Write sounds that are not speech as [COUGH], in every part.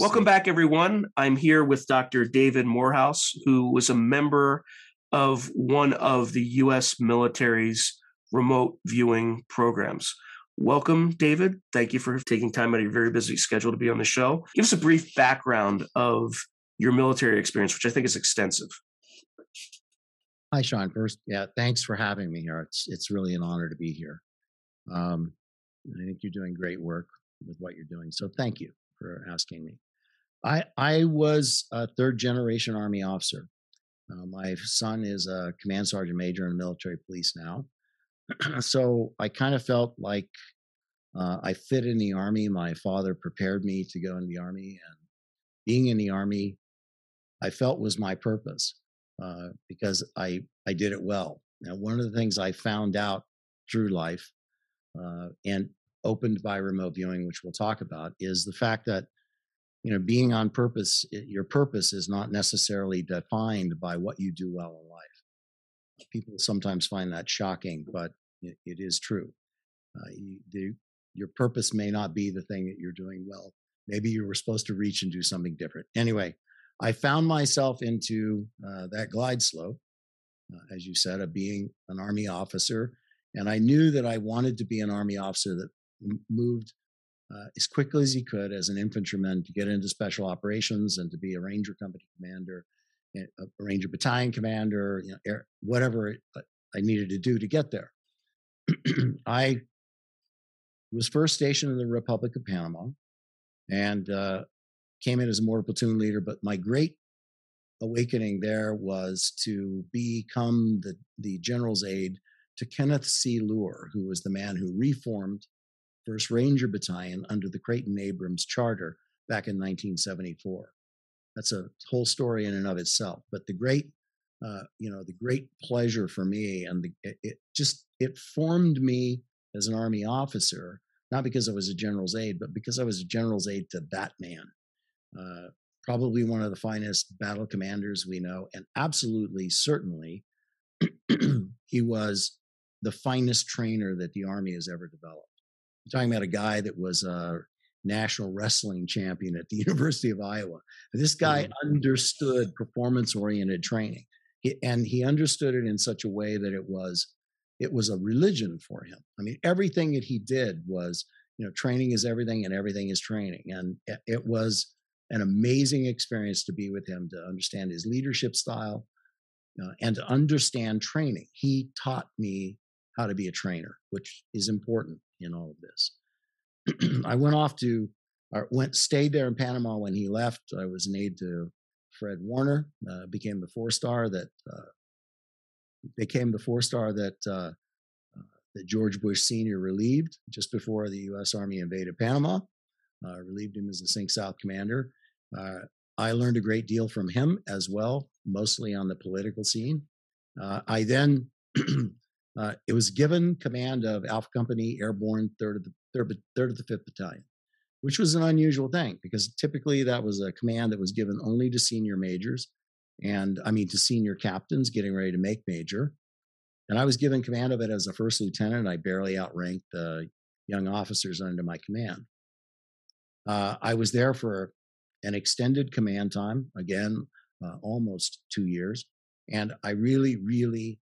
Welcome back, everyone. I'm here with Dr. David Morehouse, who was a member of one of the U.S. military's remote viewing programs. Welcome, David. Thank you for taking time out of your very busy schedule to be on the show. Give us a brief background of your military experience, which I think is extensive. Hi, Sean. First, yeah, thanks for having me here. It's it's really an honor to be here. Um, I think you're doing great work with what you're doing. So thank you for asking me. I I was a third generation Army officer. Uh, my son is a command sergeant major in military police now. [CLEARS THROAT] so I kind of felt like uh, I fit in the Army. My father prepared me to go in the Army, and being in the Army, I felt was my purpose uh, because I I did it well. Now, one of the things I found out through life uh, and opened by remote viewing, which we'll talk about, is the fact that you know being on purpose, your purpose is not necessarily defined by what you do well in life. People sometimes find that shocking, but it, it is true. Uh, you, the, your purpose may not be the thing that you're doing well. Maybe you were supposed to reach and do something different. Anyway, I found myself into uh, that glide slope, uh, as you said, of being an Army officer. And I knew that I wanted to be an Army officer that m- moved uh, as quickly as he could as an infantryman to get into special operations and to be a Ranger Company commander, a Ranger Battalion commander, you know, air, whatever uh, I needed to do to get there. [CLEARS THROAT] I was first stationed in the Republic of Panama and uh, came in as a mortar platoon leader. But my great awakening there was to become the, the general's aide to Kenneth C. Leuer, who was the man who reformed First Ranger Battalion under the Creighton Abrams Charter back in 1974. That's a whole story in and of itself. But the great, uh, you know, the great pleasure for me, and the, it, it just it formed me as an Army officer, not because I was a general's aide, but because I was a general's aide to that man. Uh, probably one of the finest battle commanders we know, and absolutely, certainly, [CLEARS THROAT] he was the finest trainer that the Army has ever developed. I'm talking about a guy that was a national wrestling champion at the [LAUGHS] University of Iowa. This guy mm-hmm. understood performance oriented training, and he understood it in such a way that it was it was a religion for him. I mean, everything that he did was, you know, training is everything and everything is training. And it was an amazing experience to be with him, to understand his leadership style uh, and to understand training. He taught me how to be a trainer, which is important in all of this. [CLEARS THROAT] I went off to, or went, stayed there in Panama when he left. I was an aide to Fred Woerner, uh, became the four star that uh, became the four star that uh, uh, that George Bush Sr. relieved just before the U.S. Army invaded Panama. Uh, relieved him as the CINCSOUTH commander. Uh, I learned a great deal from him as well, mostly on the political scene. I then [CLEARS THROAT] uh, it was given command of Alpha Company Airborne Third of the Third, Third of the Fifth Battalion, which was an unusual thing because typically that was a command that was given only to senior majors and I mean to senior captains getting ready to make major. And I was given command of it as a first lieutenant. I barely outranked the young officers under my command. Uh, I was there for an extended command time, again, uh, almost two years. And I really, really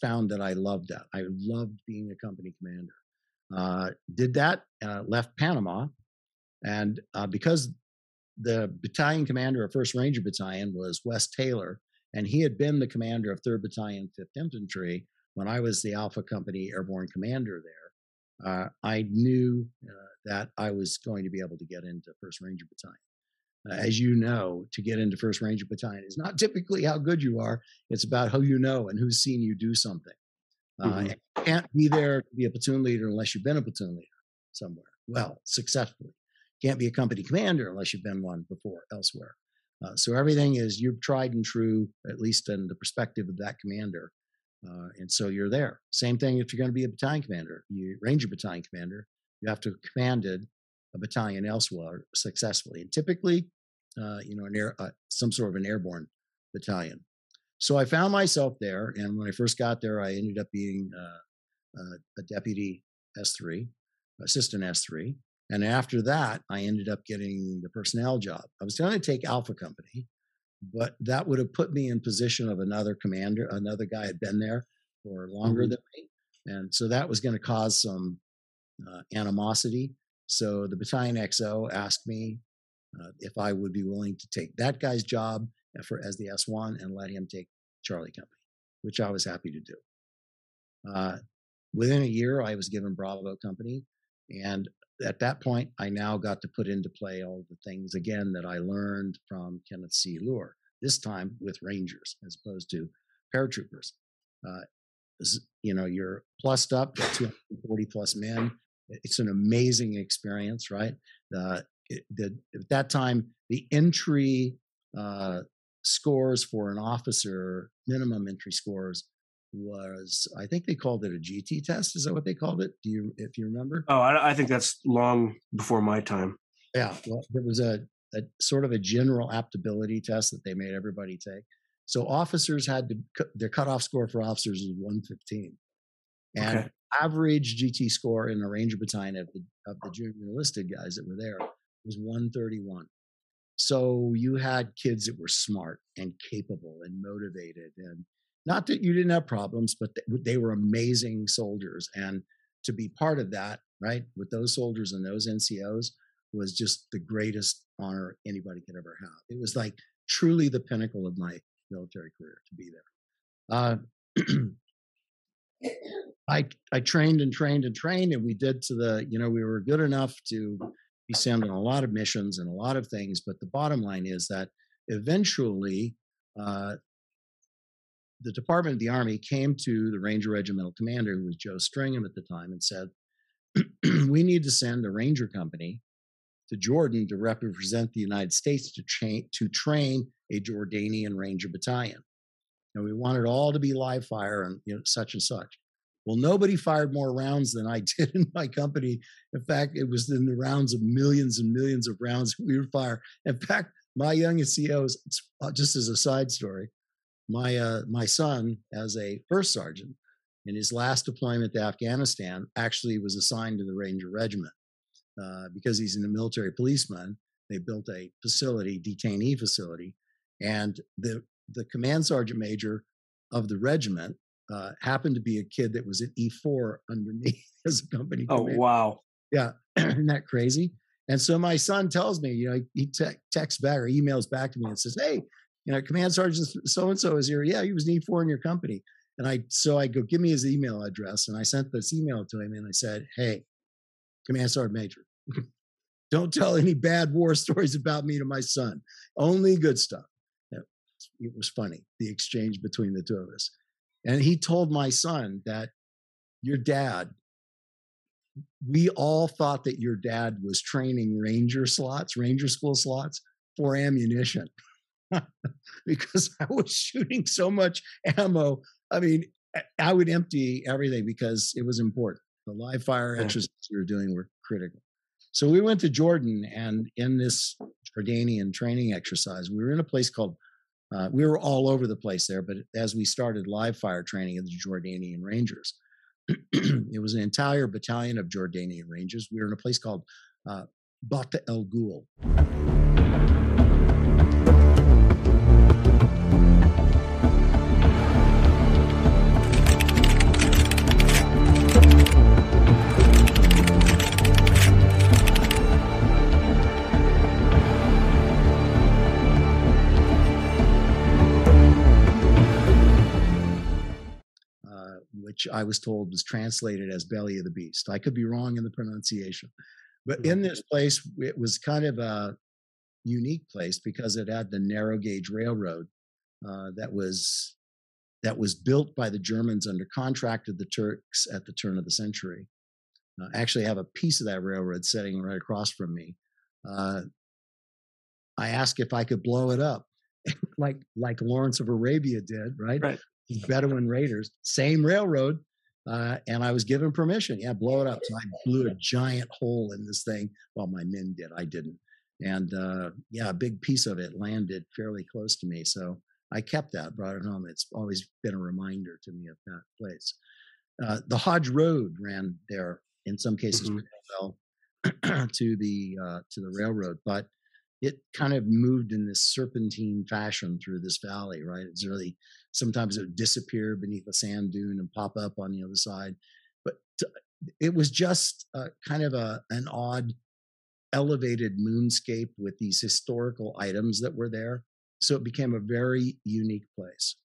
found that I loved that. I loved being a company commander. Uh, did that, uh, left Panama. And uh, because the battalion commander of 1st Ranger Battalion was Wes Taylor, and he had been the commander of 3rd Battalion, 5th Infantry when I was the Alpha Company Airborne Commander there. Uh, I knew uh, that I was going to be able to get into 1st Ranger Battalion. Uh, as you know, to get into 1st Ranger Battalion is not typically how good you are. It's about who you know and who's seen you do something. Uh, mm-hmm. You can't be there to be a platoon leader unless you've been a platoon leader somewhere, well, successfully can't be a company commander unless you've been one before elsewhere. Uh, so everything is you've tried and true, at least in the perspective of that commander. Uh, and so you're there. Same thing if you're going to be a battalion commander, you ranger battalion commander, you have to have commanded a battalion elsewhere successfully. And typically, uh, you know, an air, uh, some sort of an airborne battalion. So I found myself there, and when I first got there, I ended up being uh, uh, a deputy S3, assistant S3, And after that, I ended up getting the personnel job. I was going to take Alpha Company, but that would have put me in position of another commander. Another guy had been there for longer Mhm. than me, and so that was going to cause some uh, animosity. So the battalion XO asked me uh, if I would be willing to take that guy's job for as the S1 and let him take Charlie Company, which I was happy to do. Uh, within a year, I was given Bravo Company, and at that point, I now got to put into play all the things again that I learned from Kenneth C. Leuer. This time with Rangers as opposed to paratroopers. Uh, you know, you're plussed up, got 240 plus men. It's an amazing experience, right? Uh, the, at that time, the entry uh, scores for an officer, minimum entry scores, was I think they called it a GT test. Is that what they called it? Do you, if you remember? Oh, I, I think that's long before my time. Yeah, well, there was a, a sort of a general aptability test that they made everybody take. So officers had to their cutoff score for officers was 115, and Okay. average GT score in the Ranger Battalion of the of the junior enlisted guys that were there was 131. So you had kids that were smart and capable and motivated, and not that you didn't have problems, but th- they were amazing soldiers. And to be part of that, right, with those soldiers and those NCOs was just the greatest honor anybody could ever have. It was like truly the pinnacle of my military career to be there. Uh, [CLEARS THROAT] [CLEARS THROAT] I I trained and trained and trained, and we did to the you know we were good enough to be sent on a lot of missions and a lot of things. But the bottom line is that eventually. Uh, the Department of the Army came to the Ranger Regimental Commander, who was Joe Stringham at the time, and said, [CLEARS THROAT] "We need to send a Ranger company to Jordan to represent the United States to train to train a Jordanian Ranger battalion. And we wanted all to be live fire and you know such and such. Well, nobody fired more rounds than I [LAUGHS] did in my company. In fact, it was in the rounds of millions and millions of rounds [LAUGHS] we would fire. In fact, my youngest COs, uh, just as a side story, my uh, my son, as a first sergeant, in his last deployment to Afghanistan, actually was assigned to the Ranger Regiment uh, because he's a military policeman. They built a facility, detainee facility, and the the command sergeant major of the regiment uh, happened to be a kid that was at E4 under me as a company. Oh, commander. wow. Yeah, [CLEARS THROAT] isn't that crazy? And so my son tells me, you know, he te- texts back or emails back to me and says, "Hey, you know, Command Sergeant so and so is here. Yeah, he was an E4 in your company." And I so I go, "Give me his email address," and I sent this email to him and I said, "Hey, Command Sergeant Major, [LAUGHS] don't tell any bad war [LAUGHS] stories about me to my son. Only good stuff." It was funny the exchange between the two of us, and he told my son that your dad we all thought that your dad was training ranger slots, ranger school slots for ammunition [LAUGHS] because I was shooting so much ammo. I mean, I- would empty everything because it was important. The live fire Yeah. exercises we were doing were critical. So we went to Jordan, and in this Jordanian training exercise, we were in a place called. Uh, we were all over the place there, but as we started live fire training of the Jordanian Rangers, [CLEARS THROAT] it was an entire battalion of Jordanian Rangers. We were in a place called uh, Baten El Ghoul. Which I was told was translated as belly of the beast. I could be wrong in the pronunciation. But in this place, it was kind of a unique place because it had the narrow gauge railroad uh, that was that was built by the Germans under contract to the Turks at the turn of the century. Uh, I actually have a piece of that railroad sitting right across from me. Uh, I asked if I could blow it up, [LAUGHS] like like Lawrence of Arabia did, right? Right. Bedouin raiders, same railroad. Uh, and I was given permission. Yeah, blow it up. So I [LAUGHS] blew a giant hole in this thing. Well, my men did. I didn't. And uh, yeah, a big piece of it landed fairly close to me. So I kept that, brought it home. It's always been a reminder to me of that place. Uh, the Hodge Road ran there in some cases Mhm. well. [CLEARS THROAT] to the uh, to the railroad, but it kind of moved in this serpentine fashion through this valley. Right, it's really sometimes it would disappear beneath a sand dune and pop up on the other side, but to, it was just uh, kind of a an odd elevated moonscape with these historical items that were there. So it became a very unique place.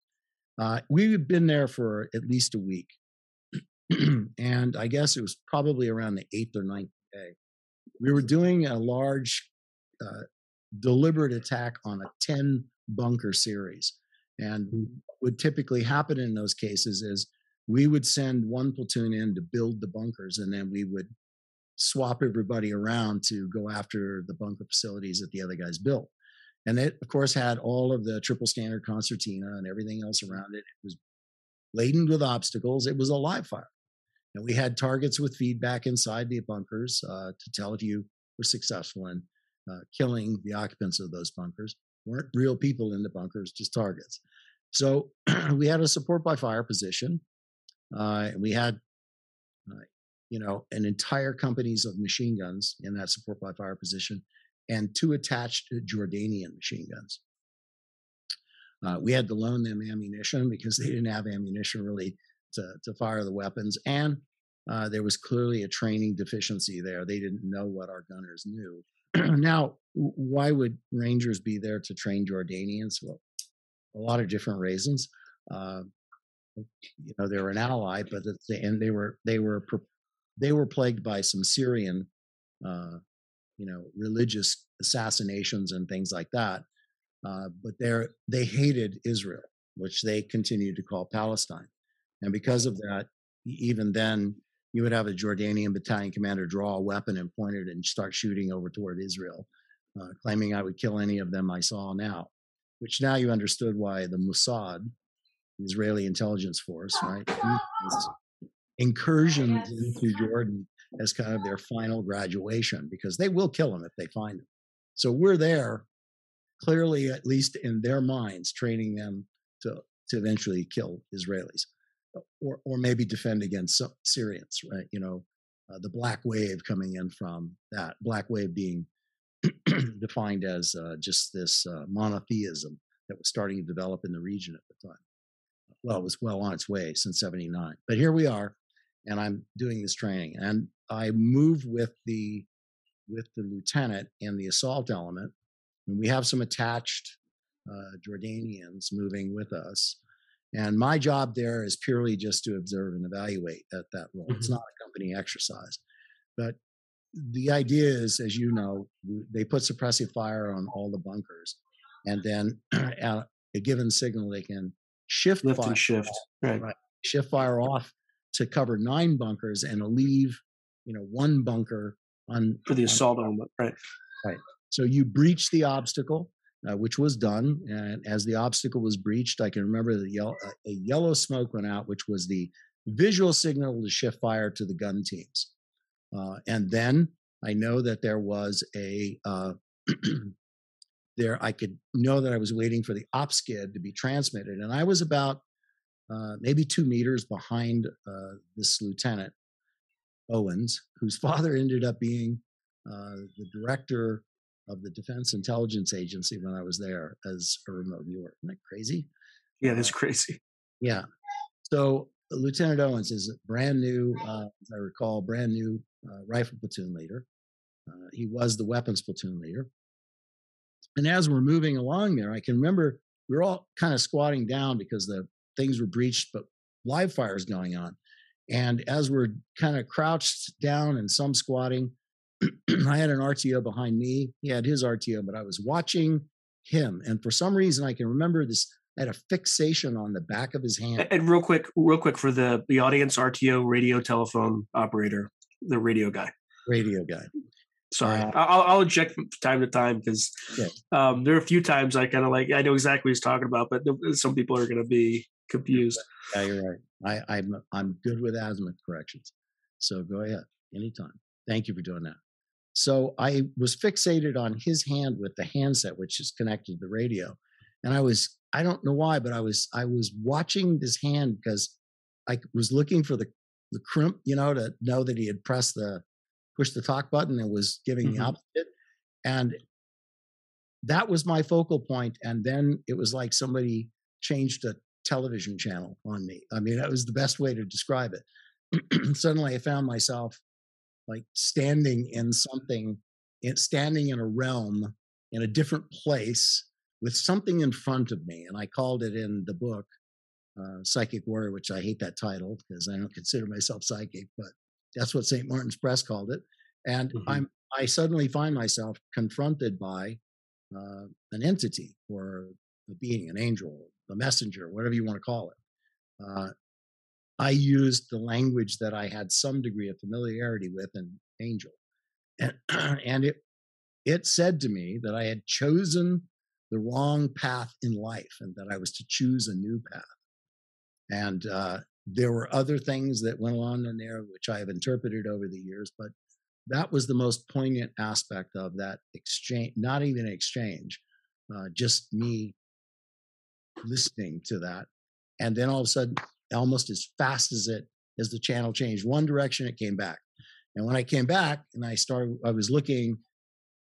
Uh, we've been there for at least a week. [CLEARS THROAT] and I guess it was probably around the eighth or ninth day. We were doing a large, uh, deliberate attack on a 10 bunker series. And what would typically happen in those cases is we would send one platoon in to build the bunkers, and then we would swap everybody around to go after the bunker facilities that the other guys built. And it, of course, had all of the triple standard concertina and everything else around it. It was laden with obstacles. It was a live fire. And we had targets with feedback inside the bunkers uh, to tell if you were successful in uh, killing the occupants of those bunkers. Weren't real people in the bunkers, just targets. So [CLEARS THROAT] we had a support by fire position. Uh, we had, uh, you know, an entire companies of machine guns in that support by fire position and two attached Jordanian machine guns. Uh, we had to loan them ammunition because [LAUGHS] they didn't have ammunition really to, to fire the weapons. And uh, there was clearly a training deficiency there. They didn't know what our gunners knew. [CLEARS THROAT] now, why would Rangers be there to train Jordanians? Well, a lot of different reasons. Uh, you know, they were an ally, but at the they were they were they were plagued by some Syrian uh, you know religious assassinations and things like that. Uh, but they they hated Israel, which they continued to call Palestine, and because of that, even then you would have a Jordanian battalion commander draw a weapon and point it and start shooting over toward Israel, uh, claiming I would kill any of them I saw now. Which now you understood why the Mossad, the Israeli intelligence force, right, incursions into Jordan as kind of their final graduation because they will kill them if they find them. So we're there, clearly, at least in their minds, training them to, to eventually kill Israelis or, or maybe defend against Syrians, right? You know, uh, the black wave coming in from that, black wave being [CLEARS THROAT] defined as uh, just this uh, monotheism that was starting to develop in the region at the time. Well, it was well on its way since 79. But here we are, and I'm doing this training. And I move with the with the lieutenant and the assault element, and we have some attached uh, Jordanians moving with us. And my job there is purely just to observe and evaluate at that role. Mm-hmm. It's not a company exercise, but the idea is, as you know, they put suppressive fire on all the bunkers, and then [CLEARS THROAT] at a given signal, they can shift lift fire, and shift, right. right, shift fire off to cover nine bunkers and leave you know one bunker on for the assault element right right so you breach the obstacle uh, which was done and as the obstacle was breached i can remember the yellow, uh, a yellow smoke went out which was the visual signal to shift fire to the gun teams. Uh, and then i know that there was a uh, [CLEARS THROAT] there i could know that i was waiting for the OPSKED to be transmitted and i was about uh, maybe two meters behind uh, this lieutenant Owens, whose [LAUGHS] father ended up being uh, the director of the Defense Intelligence Agency when I was there as a remote viewer. Isn't that crazy? Yeah, that's crazy. Yeah. So Lieutenant Owens is a brand new, uh, as I recall, brand new uh, rifle platoon leader. Uh, he was the weapons platoon leader. And as we're moving along there, I can remember we were all kind of squatting down because the things were breached, but live fire is going on. And as we're kind of crouched down and some squatting, [CLEARS THROAT] I had an RTO behind me. He had his RTO, but I was watching him. And for some reason, I can remember this. I had a fixation on the back of his hand. And real quick, real quick for the the audience, RTO radio telephone operator, the radio guy. Radio guy. Sorry, uh, I'll, I'll inject from time to time because yeah. um, there are a few times I kind of like I know exactly what he's talking about, but some people are going to be confused. Yeah, you're right. I, I'm I'm good with asthma corrections. So go ahead anytime. Thank you for doing that. So I was fixated on his hand with the handset, which is connected to the radio, and I was I don't know why, but I was I was watching this hand because I was looking for the the crimp, you know, to know that he had pressed the pushed the talk button and was giving Mhm. the opposite. And that was my focal point. And then it was like somebody changed a television channel on me. I mean, that was the best way to describe it. [CLEARS THROAT] Suddenly I found myself like standing in something, in, standing in a realm in a different place with something in front of me. And I called it in the book uh, Psychic Warrior, which I hate that title because I don't consider myself psychic, but that's what St. Martin's Press called it. And Mhm. I'm I suddenly find myself confronted by uh, an entity or a being, an angel, a messenger, whatever you want to call it. Uh, I used the language that I had some degree of familiarity with in angel, and [CLEARS THROAT] and it it said to me that I had chosen the wrong path in life and that I was to choose a new path. And uh, there were other things that went on in there which I have interpreted over the years, but that was the most poignant aspect of that exchange, not even exchange, uh, just me listening to that. And then all of a sudden, almost as fast as it as the channel changed one direction, it came back. And when I came back and I started, I was looking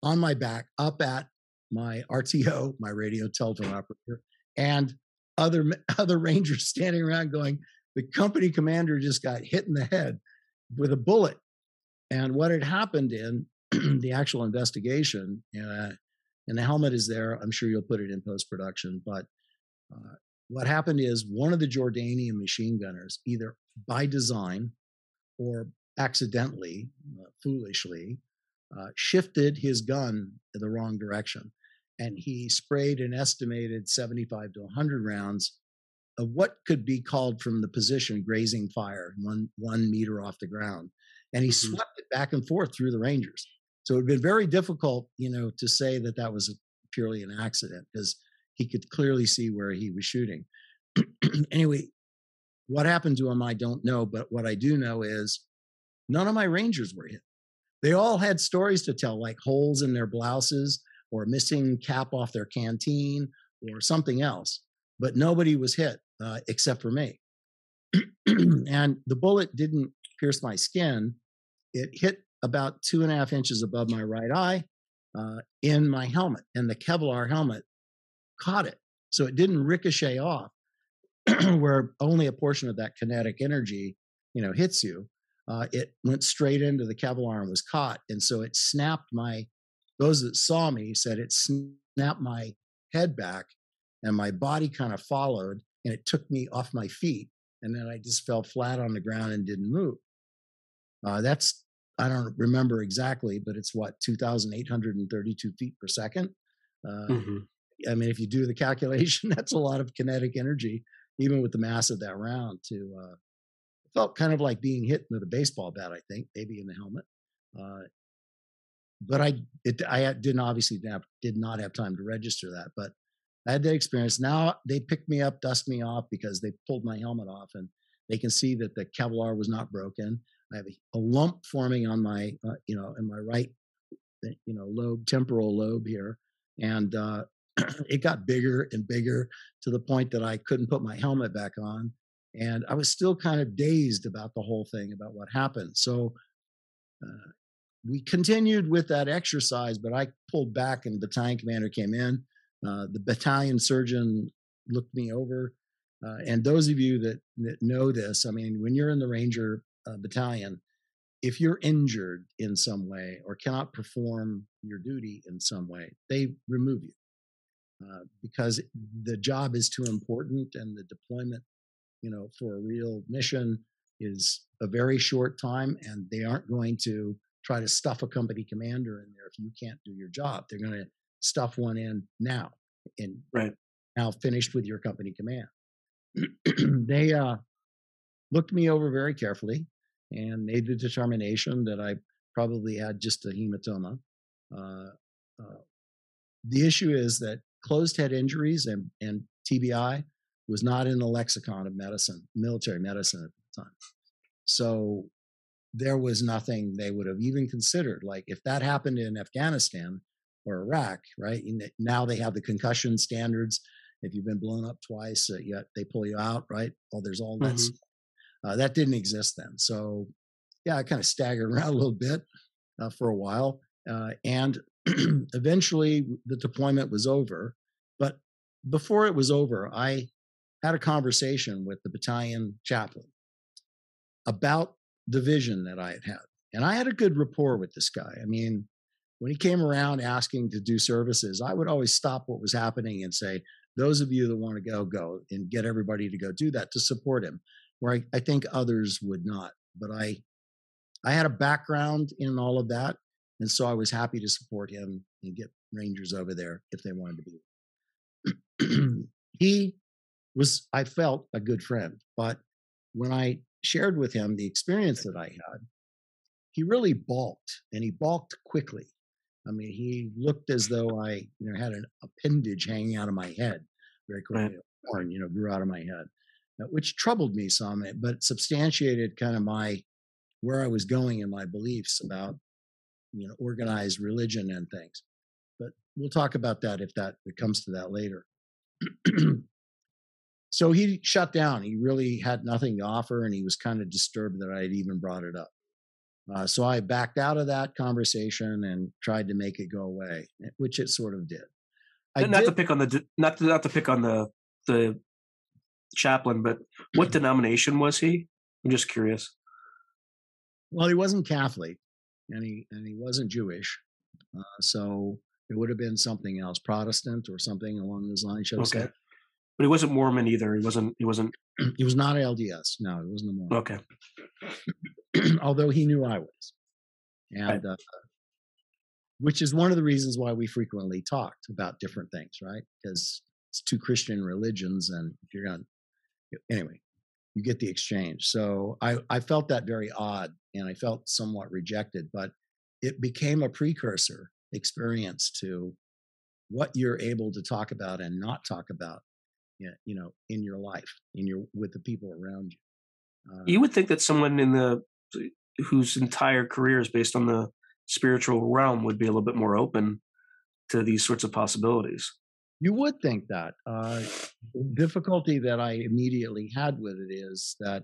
on my back up at my RTO, my radio telephone operator, and other [LAUGHS] other rangers standing around going, the company commander just got hit in the head with a bullet. And what had happened in [CLEARS THROAT] the actual investigation, uh, and the helmet is there. I'm sure you'll put it in post production. But uh, what happened is one of the Jordanian machine gunners, either by design or accidentally, uh, foolishly, uh, shifted his gun in the wrong direction. And he sprayed an estimated 75 to 100 rounds of what could be called from the position grazing fire, one, one meter off the ground. And he Mhm. swept it back and forth through the Rangers. So it would have been very difficult, you know, to say that that was purely an accident because he could clearly see where he was shooting. [CLEARS THROAT] anyway, what happened to him, I don't know. But what I do know is none of my Rangers were hit. They all had stories to tell, like holes in their blouses or missing cap off their canteen or something else. But nobody was hit uh, except for me. [CLEARS THROAT] and the bullet didn't pierce my skin. It hit about two and a half inches above my right eye uh, in my helmet, and the Kevlar helmet caught it. So it didn't ricochet off, [CLEARS THROAT] where only a portion of that kinetic energy, you know, hits you. Uh, it went straight into the Kevlar and was caught, and so it snapped my. Those that saw me said it snapped my head back, and my body kind of followed, and it took me off my feet, and then I just fell flat on the ground and didn't move. Uh, that's I don't remember exactly, but it's what 2,832 feet per second. Uh, Mhm. I mean, if you do the calculation, [LAUGHS] that's a lot of kinetic energy, even with the mass of that round. To uh, felt kind of like being hit with a baseball bat. I think maybe in the helmet, uh, but I it, I didn't obviously didn't have, did not have time to register that. But I had that experience. Now they picked me up, dust me off because they pulled my helmet off, and they can see that the Kevlar was not broken. I have a, a lump forming on my, uh, you know, in my right, you know, lobe, temporal lobe here, and uh, [CLEARS THROAT] it got bigger and bigger to the point that I couldn't put my helmet back on, and I was still kind of dazed about the whole thing, about what happened. So uh, we continued with that exercise, but I pulled back, and the battalion commander came in. Uh, the battalion surgeon looked me over, uh, and those of you that, that know this, I mean, when you're in the Ranger uh, battalion, if you're injured in some way or cannot perform your duty in some way, they remove you uh, because the job is too important and the deployment, you know, for a real mission is a very short time, and they aren't going to try to stuff a company commander in there if you can't do your job. They're going to stuff one in now and Right. now finished with your company command. [CLEARS THROAT] they uh, looked me over very carefully and made the determination that I probably had just a hematoma. Uh, uh, the issue is that closed head injuries and, and TBI was not in the lexicon of medicine, military medicine at the time. So there was nothing they would have even considered. Like if that happened in Afghanistan or Iraq, right? Now they have the concussion standards. If you've been blown up twice, uh, yet they pull you out, right? Oh, there's all that. Mhm. Uh, that didn't exist then. So yeah, I kind of staggered [LAUGHS] around a little bit. uh, for a while, uh, and [CLEARS THROAT] eventually the deployment was over. But before it was over, I had a conversation with the battalion chaplain about the vision that I had had. And I had a good rapport with this guy. I mean, when he came around asking to do services, I would always stop what was happening and say, those of you that want to go, go and get everybody to go do that to support him, where I, I think others would not. But I I had a background in all of that. And so I was happy to support him and get Rangers over there if they wanted to be. [CLEARS THROAT] he was, I felt, a good friend. But when I shared with him the experience that I had, he really balked and he balked quickly. I mean, he looked as though I, you know, had an appendage hanging out of my head very quickly. Horn, you know, grew out of my head, uh, which troubled me some, eh, but substantiated kind of my where I was going in my beliefs about, you know, organized religion and things. But we'll talk about that if that it comes to that later. [CLEARS THROAT] so he shut down. He really had nothing to offer, and he was kind of disturbed that I had even brought it up. Uh, so I backed out of that conversation and tried to make it go away, eh, which it sort of did. I not did, to pick on the not to, not to pick on the the chaplain, but what [CLEARS THROAT] denomination was he? I'm just curious. Well, he wasn't Catholic, and he and he wasn't Jewish, uh, so it would have been something else, Protestant or something along those lines. Okay. But he wasn't Mormon either. He wasn't. He wasn't. [CLEARS THROAT] he was not LDS. No, he wasn't a Mormon. Okay. [CLEARS THROAT] Although he knew I was, and right. uh, which is one of the reasons why we frequently talked about different things, right? Because it's two Christian religions, and if you're to anyway, you get the exchange. So I, I felt that very odd and I felt somewhat rejected, but it became a precursor experience to what you're able to talk about and not talk about you know in your life in your with the people around you uh, you would think that someone in the whose entire career is based on the spiritual realm would be a little bit more open to these sorts of possibilities you would think that. Uh, difficulty that I immediately had with it is that,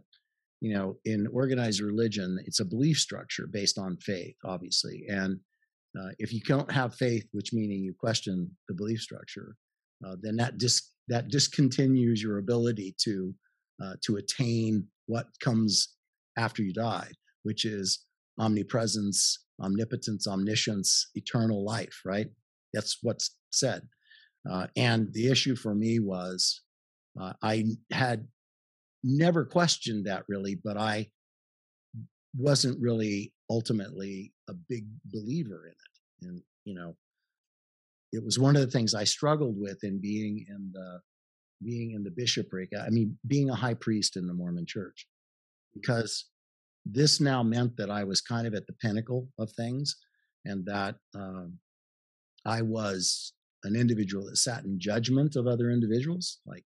you know, in organized religion, it's a belief structure based on faith, obviously. And uh, if you don't have faith, which meaning you question the belief structure, uh, then that dis- that discontinues your ability to uh, to attain what comes after you die, which is omnipresence, omnipotence, omniscience, eternal life. Right? That's what's said. Uh, and the issue for me was uh, I had never questioned that really, but I wasn't really ultimately a big believer in it. And, you know, it was one of the things I struggled with in being in the being in the bishopric. I mean, being a high priest in the Mormon church, because this now meant that I was kind of at the pinnacle of things and that um, I was an individual that sat in judgment of other individuals like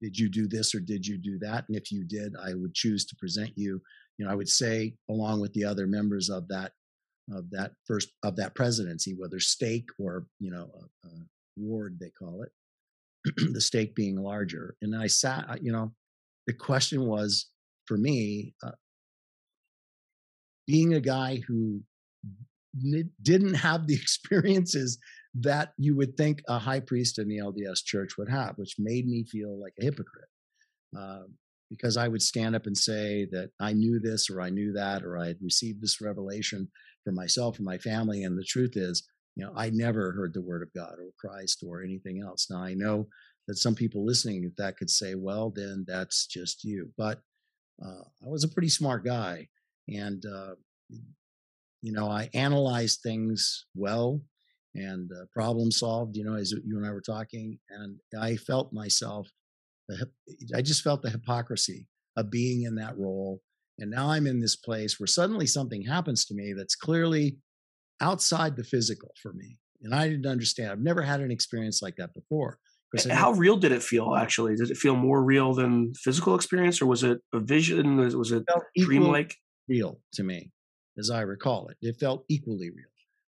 did you do this or did you do that? And if you did i would choose to present you. You know i would say along with the other members of that of that first of that presidency whether stake or you know a, a ward they call it [CLEARS THROAT] the stake being larger. And i sat you know the question was for me uh, being a guy who didn't have the [LAUGHS] experiences that you would think a high priest in the LDS church would have, which made me feel like a hypocrite. Uh, because I would stand up and say that I knew this or I knew that or I had received this revelation for myself and my family. And the truth is, you know, I never heard the word of God or Christ or anything else. Now I know that some people listening that could say, well, then that's just you. But uh, I was a pretty smart guy. And, uh, you know, I analyzed things well and uh, problem solved, you know, as you and I were talking. And I felt myself, I just felt the hypocrisy of being in that role. And now I'm in this place where suddenly something happens to me that's clearly outside the physical for me. And I didn't understand. I've never had an experience like that before. How real did it feel actually? Did it feel more real than physical experience or was it a vision? Was it dreamlike? Real to me, as I recall it. It felt equally real.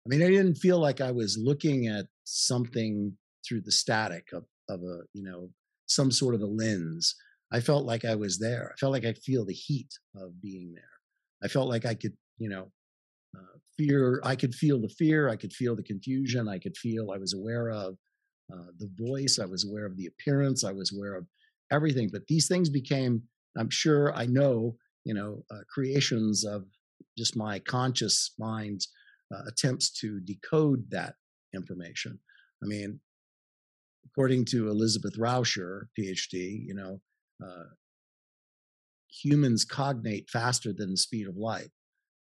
I mean, I didn't feel like I was looking at something through the static of, of a, you know, some sort of a lens. I felt like I was there. I felt like I feel the heat of being there. I felt like I could, you know, uh, fear. I could feel the fear. I could feel the confusion. I could feel. I was aware of uh, the voice. I was aware of the appearance. I was aware of everything. But these things became. I'm sure. I know. You know, uh, creations of just my conscious mind's uh, attempts to decode that information. I mean, according to Elizabeth Rauscher, PhD, you know, uh, humans cognate faster than the speed of light.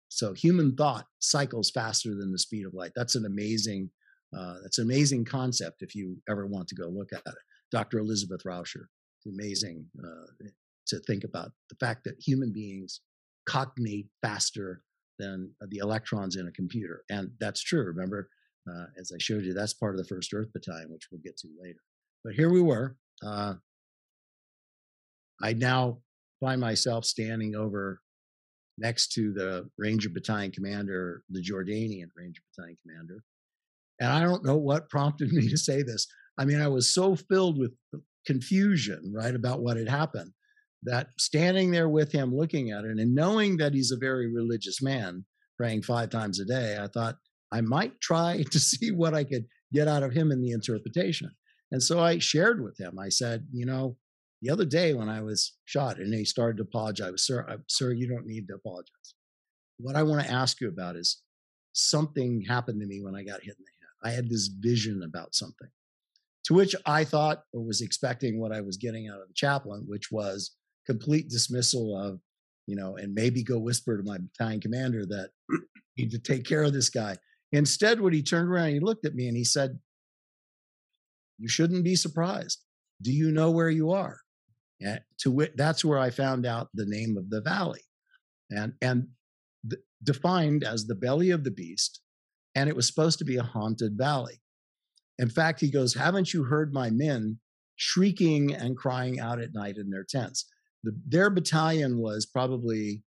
So human thought cycles faster than the speed of light. That's an amazing, uh, that's an amazing concept. If you ever want to go look at it, Dr. Elizabeth Rauscher. It's amazing uh, to think about the fact that human beings cognate faster than the electrons in a computer, and that's true. Remember, uh, as I showed you, that's part of the first Earth Battalion, which we'll get to later. But here we were. Uh, I now find myself standing over next to the Ranger Battalion commander, the Jordanian Ranger Battalion commander. And I don't know what prompted [LAUGHS] me to say this. I mean, I was so filled with confusion, right, about what had happened that standing there with him looking at it and knowing that he's a very religious man, praying five times a day, I thought I might try [LAUGHS] to see what I could get out of him in the interpretation. And so I shared with him. I said, you know, the other day when I was shot and he started to apologize, sir, I, sir, you don't need to apologize. What I want to ask you about is something happened to me when I got hit in the head. I had this vision about something to which I thought or was expecting what I was getting out of the chaplain, which was complete dismissal of, you know, and maybe go whisper to my battalion commander that [CLEARS THROAT] need to take care of this guy. Instead, when he turned around, he looked at me and he said, You shouldn't be surprised. Do you know where you are? And to wit, that's where I found out the name of the valley, and and th- defined as the belly of the beast, and it was supposed to be a haunted valley. In fact, he goes, "Haven't you heard my men shrieking and crying out at night in their tents?" The, their battalion was probably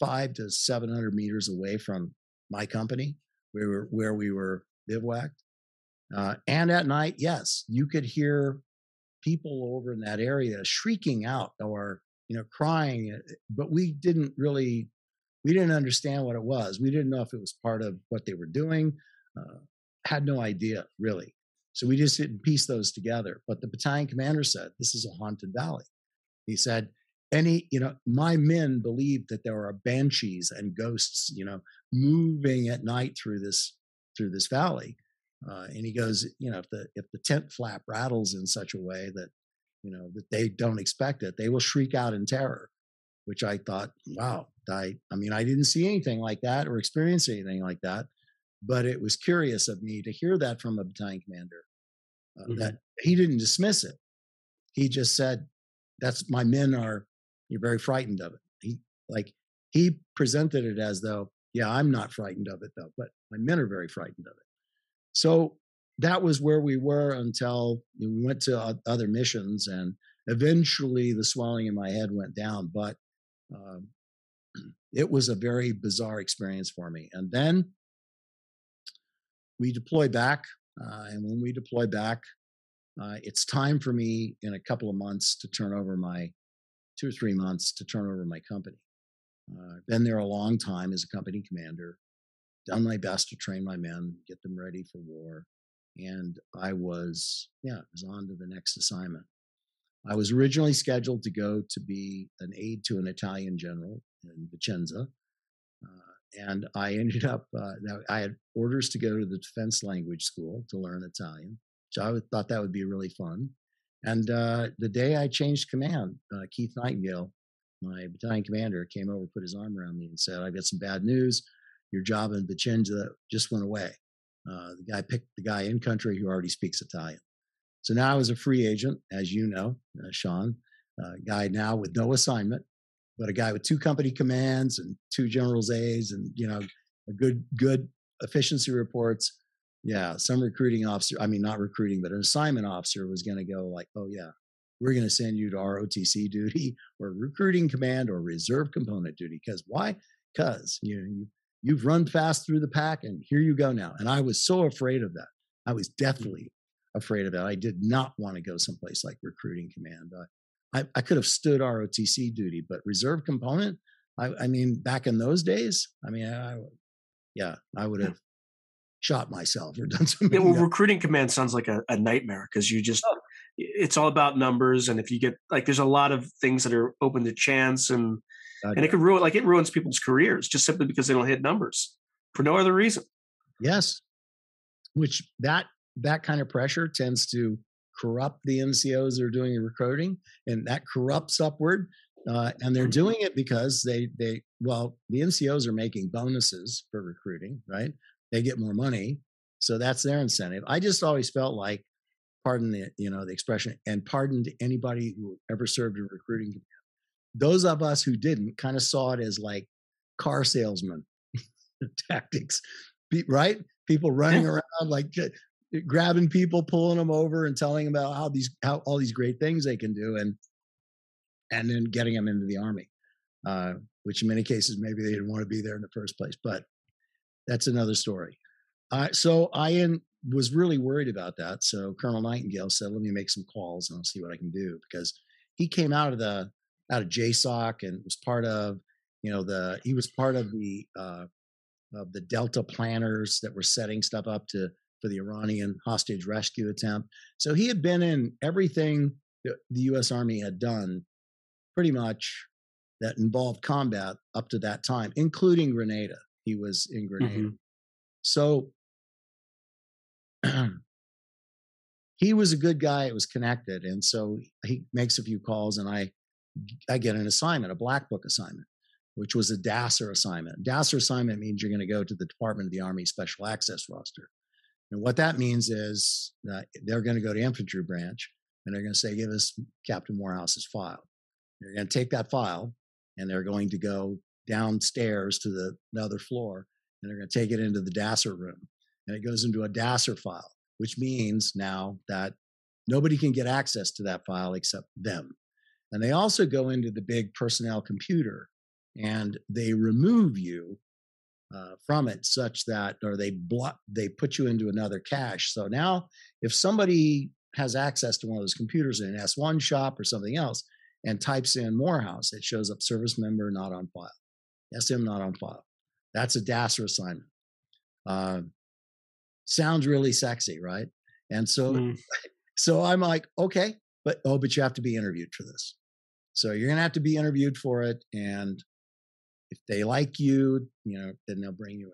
five to seven hundred meters away from my company, where we were, where we were bivouacked. Uh, and at night, yes, you could hear people over in that area shrieking out or you know crying eh, but we didn't really we didn't understand what it was. We didn't know if it was part of what they were doing uh, had no idea really. So we just didn't piece those together. But the battalion commander said this is a haunted valley he said any you know my men believed that there are banshees and ghosts you know moving at night through this through this valley uh, and he goes, you know, if the if the tent flap rattles in such a way that you know that they don't expect it, they will shriek out in terror. Which I thought, wow, I I mean, I didn't see anything like that or experience anything like that, but it was curious of me to hear that from a battalion commander. Uh, mm-hmm. That he didn't dismiss it. He just said, "That's my men are. You're very frightened of it." He like he presented it as though, "Yeah, I'm not frightened of it though, but my men are very frightened of it." So that was where we were until we went to other missions, and eventually the swelling in my head went down. But um, [CLEARS THROAT] it was a very bizarre experience for me. And then we deploy back, uh, and when we deploy back, uh, it's time for me in a couple of months to turn over my two or three months to turn over my company. Uh, been there a long time as a company commander, done my best to train my men, get them ready for war. And I was, yeah, was on to the next assignment. I was originally scheduled to go to be an aide to an Italian general in Vicenza. Uh, and I ended up, uh, I had orders to go to the Defense Language School to learn Italian. So I thought that would be really fun. And uh, the day I changed command, uh, Keith Nightingale, my battalion commander, came over, put his arm around me, and said, I've got some bad news your job in Vicenza just went away. Uh, the guy picked the guy in country who already speaks Italian. So now I was a free agent, as you know, uh, Sean, a guy now with no assignment, but a guy with two company commands and two generals A's and, you know, a good, good efficiency reports. Yeah, some recruiting officer, I mean, not recruiting, but an assignment officer was going to go like, oh, yeah, we're going to send you to ROTC duty [LAUGHS] or recruiting command or reserve component duty. Because why? Because you know, you You've run fast through the pack, and here you go now. And I was so afraid of that. I was mm. deathly afraid of that. I did not want to go someplace like recruiting command. I, I, I could have stood ROTC duty, but reserve component, I, I, mean, back in those days, I mean, I, yeah, I would have shot myself or [LAUGHS] done something. Yeah, well, recruiting command sounds like a, a nightmare because you just Oh. it's all about numbers, and if you get like, there's a lot of things that are open to chance, and and it could ruin like it ruins people's careers just simply because they don't hit numbers for no other reason. Yes. Which that that kind of pressure tends to corrupt the NCOs that are doing the recruiting, and that corrupts upward. Uh, and they're Mhm. doing it because they they well the NCOs are making bonuses for recruiting, right? They get more money, so that's their incentive. I just always felt like, pardon the you know the expression, and pardon to anybody who ever served in recruiting. command, Those of us who didn't kind of saw it as like car salesman [LAUGHS] tactics, right? People running [LAUGHS] around like grabbing people, pulling them over, and telling them about how these how all these great things they can do, and and then getting them into the army, uh, which in many cases maybe they didn't want to be there in the first place. But that's another story. Uh, so I was really worried about that. So Colonel Nightingale said, "Let me make some calls and I'll see what I can do," because he came out of the out of JSOC and was part of you know the he was part of the uh, of the Delta planners that were setting stuff up to for the Iranian hostage rescue attempt. So he had been in everything that the U.S. Army had done, pretty much that involved combat up to that time, including Grenada. He was in Grenada. Mhm. So [CLEARS THROAT] he was a good guy. It was connected, and so he makes a few calls, and I I get an assignment, a black book assignment, which was a DASSER assignment. DASSER assignment means you're going to go to the Department of the Army Special Access roster, and what that means is that they're going to go to infantry branch, and they're going to say, "Give us Captain Morehouse's file." They're going to take that file, and they're going to go downstairs to the, the other floor, and they're going to take it into the DASSER room, and it goes into a DASSER file, which means now that nobody can get access to that file except them. And they also go into the big personnel computer and they remove you uh, from it such that, or they block, they put you into another cache. So now if somebody has access to one of those computers in an S1 shop or something else and types in Morehouse, it shows up service member not on file, SM not on file. That's a DASSER assignment. Uh, sounds really sexy, right? And so, Mm. [LAUGHS] so I'm like, okay, but oh, but you have to be interviewed for this. So you're gonna have to be interviewed for it, and if they like you, you know, then they'll bring you in.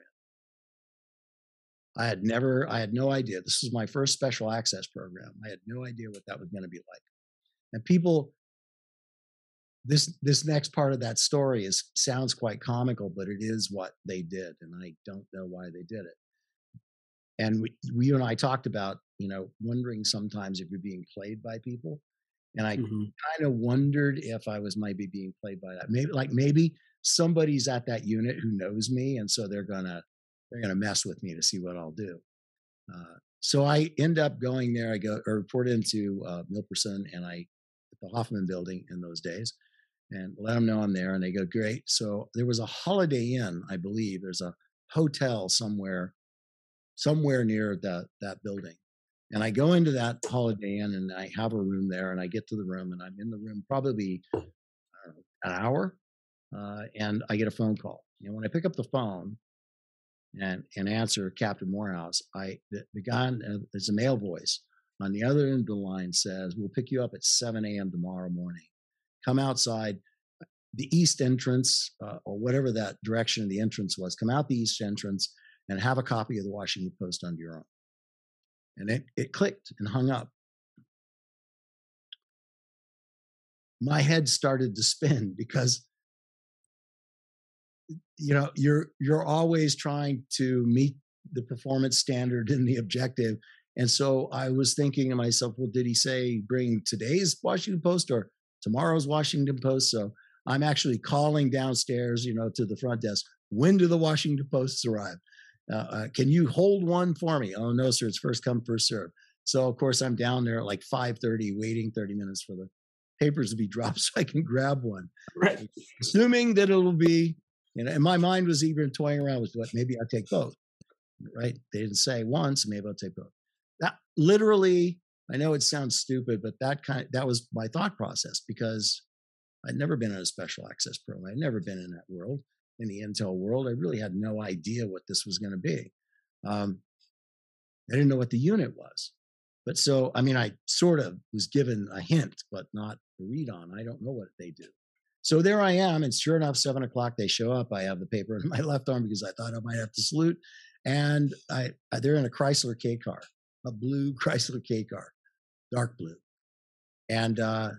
I had never, I had no idea. This was my first special access program. I had no idea what that was going to be like. And people, this this next part of that story is sounds quite comical, but it is what they did, and I don't know why they did it. And we, we you and I talked about, you know, wondering sometimes if you're being played by people, and I Mhm. kind of wondered if I was maybe being played by that. Maybe like maybe somebody's at that unit who knows me, and so they're gonna they're gonna mess with me to see what I'll do. Uh, so I end up going there. I go or report into uh, MILPERCEN, and I at the Hoffman Building in those days, and let them know I'm there, and they go great. So there was a Holiday Inn, I believe. There's a hotel somewhere somewhere near the that building. And I go into that Holiday Inn and I have a room there and I get to the room and I'm in the room probably an hour uh, and I get a phone call. And when I pick up the phone and and answer Captain Morehouse, I the, the guy uh, it's a male voice on the other end of the line says, "We'll pick you up at 7 a.m. tomorrow morning. Come outside the east entrance uh, or whatever that direction of the entrance was. Come out the east entrance and have a copy of the Washington Post under your arm." And it, it clicked and hung up. My head started to spin [LAUGHS] because you know you're you're always trying to meet the performance standard and the objective. And so I was thinking to myself, well, did he say bring today's Washington Post or tomorrow's Washington Post? So I'm actually calling downstairs, you know, to the front desk. When do the Washington Posts arrive? Uh, uh, can you hold one for me? Oh no, sir, it's first come, first serve. So of course I'm down there at like 5:30, waiting 30 minutes for the papers to be [LAUGHS] dropped so I can grab one, Right. assuming that it'll be, you know. And my mind was even toying around with what maybe I'll take both. Right? They didn't say once, maybe I'll take both. That literally, I know it sounds stupid, but that kind that was my thought process because I'd never been in a special access program. I'd never been in that world. in the intel world. I really had no idea what this was going to be. Um, I didn't know what the unit was. But so, I mean, I sort of was given a hint, but not a read on. I don't know what they do. So there I am, and sure enough, seven o'clock they show up. I have the paper in [LAUGHS] my left arm because I thought I might have to salute, and I, they're in a Chrysler K car, a blue [LAUGHS] Chrysler K car, dark blue, and uh,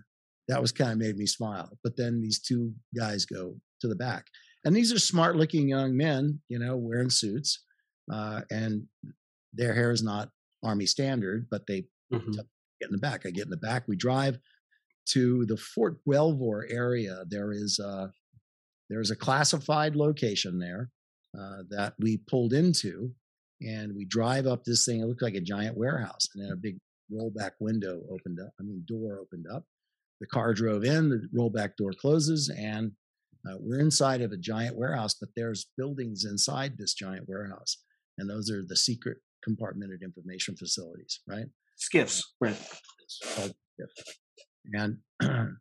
that was kind of made me smile. But then these two guys go to the back, and these are smart-looking young men, you know, wearing suits, uh, and their hair is not army standard, but they Mhm. get in the back. I get in the back. We drive to the Fort Belvoir area. There is a there's a classified location there uh, that we pulled into, and we drive up this thing. It looked like a giant warehouse, and then a big rollback window opened up. I mean, door opened up. The car drove in. The rollback door closes, and uh, we're inside of a giant warehouse. But there's buildings inside this giant warehouse, and those are the secret compartmented information facilities, right? SCIFs, right? It's called TIF. And [CLEARS THROAT]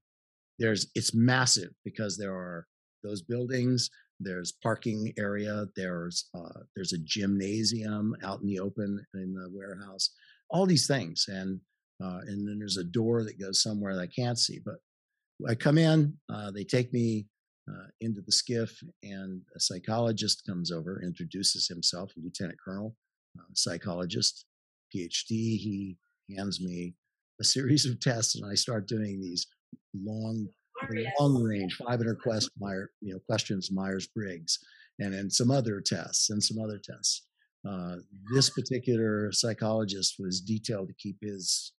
there's it's massive because there are those buildings. There's parking area. There's uh, there's a gymnasium out in the open in the warehouse. All these things, and uh, and then there's a door that goes somewhere that I can't see. But I come in. Uh, they take me uh, into the SCIF, and a psychologist comes over, introduces himself, Lieutenant Colonel, uh, psychologist, PhD. He hands me a series of tests, and I start doing these long, long range [LAUGHS] 500 quest Meyer, you know, questions Myers Briggs, and then some other tests and some other tests. Uh, this particular psychologist was detailed to keep his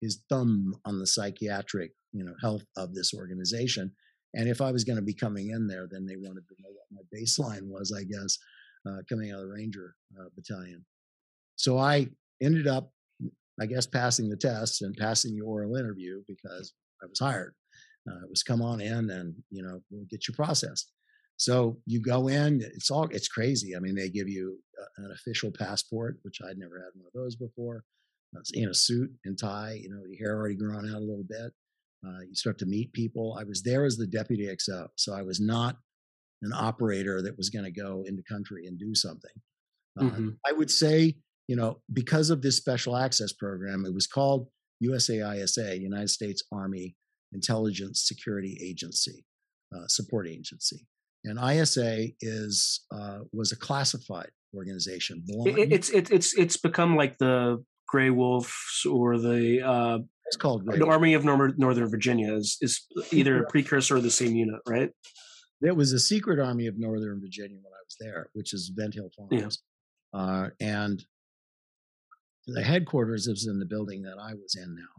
his thumb on the psychiatric you know health of this organization and if i was going to be coming in there then they wanted to know what my baseline was i guess uh, coming out of the ranger uh, battalion. So i ended up i guess passing the test and passing the oral interview because i was hired. Uh, it was come on in and you know we'll get you processed so you go in it's all it's crazy i mean they give you an official passport which i'd never had one of those before I was in a suit and tie you know your hair already grown out a little bit uh, you start to meet people. I was there as the deputy xo so i was not an operator that was going to go into country and do something. Uh, Mhm. i would say you know because of this special access program it was called usaisa united states army intelligence security agency uh, support agency and isa is uh, was a classified organization It, belonging, it- it's it's it's it's become like the Grey Wolves or the uh, it's called the Grey Army of Nor- Northern Virginia is is either a precursor or the same unit, right? It was a secret army of Northern Virginia when I was there, which is Vint Hill Yeah. Farms. Uh, and the headquarters is in the building that I was in now.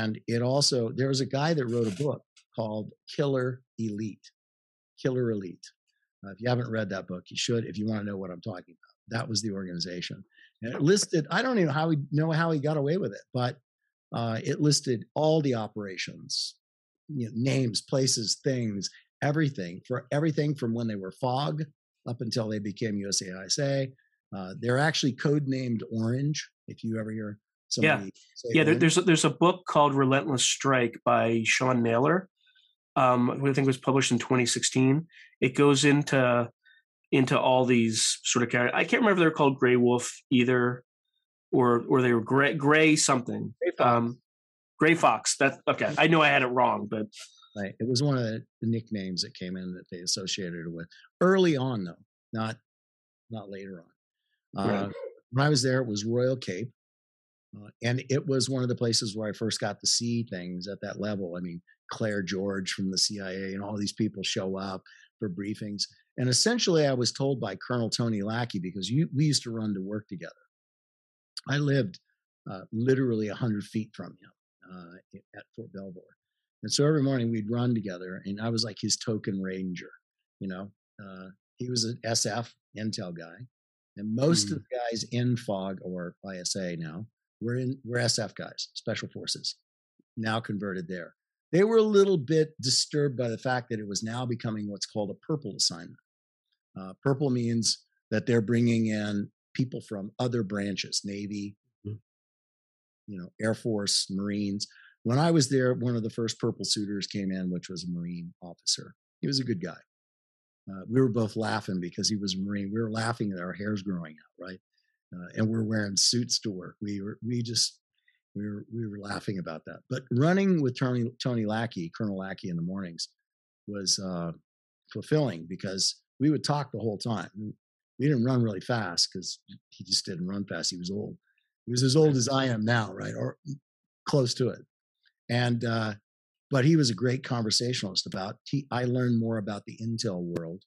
And it also, there was a guy that wrote a book called Killer Elite. Killer Elite. Uh, if you haven't read that book, you should if you want to know what I'm talking about. That was the organization. And it listed, I don't even know how he, know how he got away with it, but uh, it listed all the operations, you know, names, places, things, everything for everything from when they were FOG up until they became USAISA. Uh, they're actually codenamed Orange. If you ever hear Yeah. somebody say Yeah, there, there's a, there's a book called Relentless Strike by Sean Naylor. Um, I think it was published in 2016. It goes into into all these sort of characters. I can't remember if they're called Grey Wolf either, or or they were Gray Gray something. Gray Fox. Um, Gray Fox. That okay. I know I had it wrong, but Right. It was one of the, the nicknames that came in that they associated it with early on, though, not not later on. Uh, Right. When I was there, it was Royal Cape, uh, and it was one of the places where I first got to see things at that level. I mean, Clair George from the CIA and all these people show up for briefings, and essentially, I was told by Colonel Tony Lackey because you, we used to run to work together. I lived uh, literally hundred feet from him uh, at Fort Belvoir. And so every morning we'd run together, and I was like his token ranger. You know, uh, he was an SF intel guy, and most of the guys in FOG or ISA now were in were SF guys, special forces, now converted there. They were a little bit disturbed by the fact that it was now becoming what's called a purple assignment. Uh, purple means that they're bringing in people from other branches, Navy, Mhm. you know, Air Force, Marines. When I was there, one of the first purple suitors came in, which was a Marine officer. He was a good guy. uh, we were both laughing because he was a Marine. We were laughing at our hairs growing out, right? Uh, and we're wearing suits to work. We were, we just, we were, we were laughing about that. But running with Tony, Tony Lackey, Colonel Lackey in the mornings was uh, fulfilling because we would talk the whole time. We didn't run really fast because he just didn't run fast. He was old. He was as old as I am now, right? Or close to it. And, uh, but he was a great conversationalist about, he, I learned more about the Intel world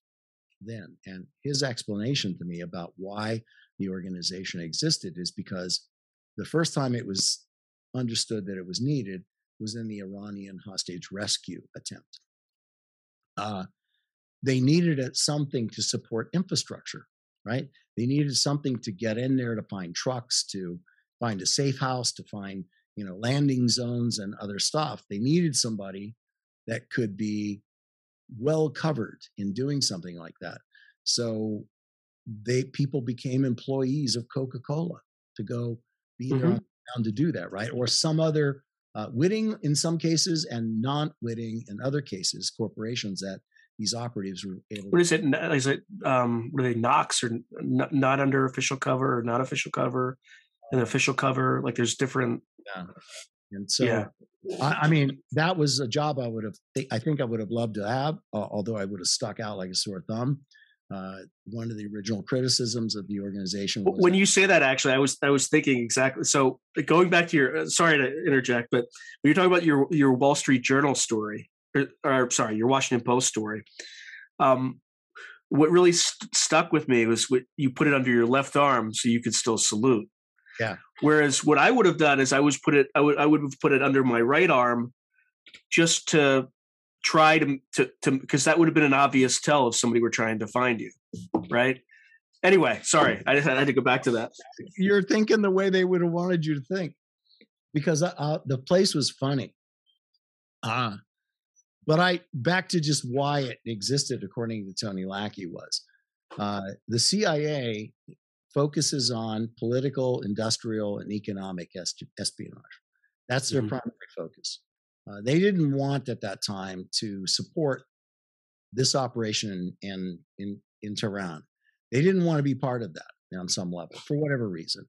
then. And his explanation to me about why the organization existed is because the first time it was understood that it was needed was in the Iranian hostage rescue attempt. Uh, they needed something to support infrastructure, right? They needed something to get in there to find trucks, to find a safe house, to find you know landing zones and other stuff. They needed somebody that could be well covered in doing something like that. So they people became employees of Coca-Cola to go be mm-hmm. there to do that, right? Or some other uh, witting in some cases and non-witting in other cases, corporations that these operatives were able. What is it? Is it um, were they NOCs or n- not under official cover or not official cover? An official cover, like there's different. Yeah. And so, yeah. I, I, mean, that was a job I would have. I think I would have loved to have, uh, although I would have stuck out like a sore thumb. Uh, one of the original criticisms of the organization. when you say that, actually, I was I was thinking exactly. So going back to your, uh, sorry to interject, but when you're talking about your your Wall Street Journal story, or, or sorry, your Washington Post story. Um, what really st- stuck with me was what you put it under your left arm so you could still salute. Yeah. Whereas what I would have done is I was put it I would I would have put it under my right arm just to try to to to because that would have been an obvious tell if somebody were trying to find you, right? Anyway, sorry, I, I had to go back to that. You're thinking the way they would have wanted you to think, because uh, uh the place was funny. Ah, uh, but I back to just why it existed, according to Tony Lackey, was uh, the CIA focuses on political, industrial, and economic espionage. That's their mm-hmm. primary focus. Uh, they didn't want at that time to support this operation in, in, in, in Tehran. They didn't want to be part of that on some level for whatever reason.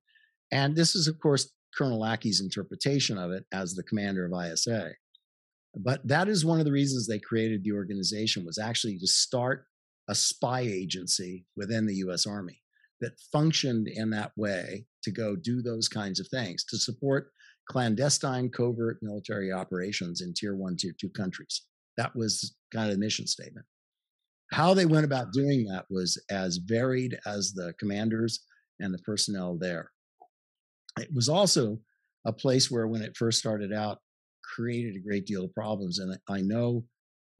And this is, of course, Colonel Lackey's interpretation of it as the commander of ISA. But that is one of the reasons they created the organization was actually to start a spy agency within the US Army that functioned in that way to go do those kinds of things to support clandestine covert military operations in tier one, tier two countries. That was kind of the mission statement. How they went about doing that was as varied as the commanders and the personnel there. It was also a place where, when it first started out, created a great deal of problems. And I know,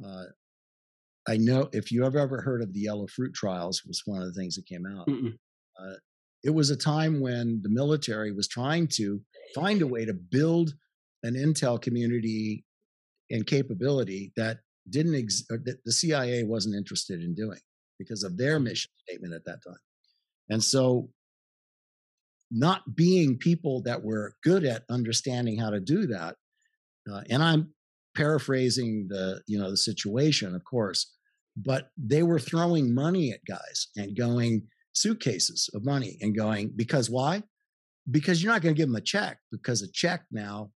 uh, I know if you have ever heard of the yellow fruit trials, was one of the things that came out. Uh, it was a time when the military was trying to find a way to build an intel community and capability that didn't ex- that the CIA wasn't interested in doing because of their mm-hmm. mission statement at that time. And so not being people that were good at understanding how to do that uh, and I'm paraphrasing the you know the situation, of course, but they were throwing money at guys and going suitcases of money and going because why? Because you're not going to give them a check because a check now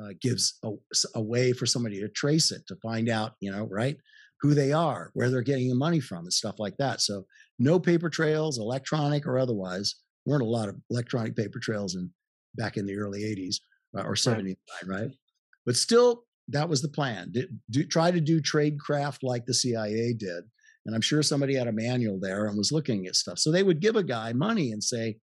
uh, gives a, a, way for somebody to trace it to find out you know right who they are, where they're getting the money from, and stuff like that. So no paper trails, electronic or otherwise. weren't a lot of electronic paper trails in back in the early 80s uh, or 79, right? right? But still, that was the plan. Do, try to do tradecraft like the CIA did. And I'm sure somebody had a manual there and was looking at stuff. So they would give a guy money and say,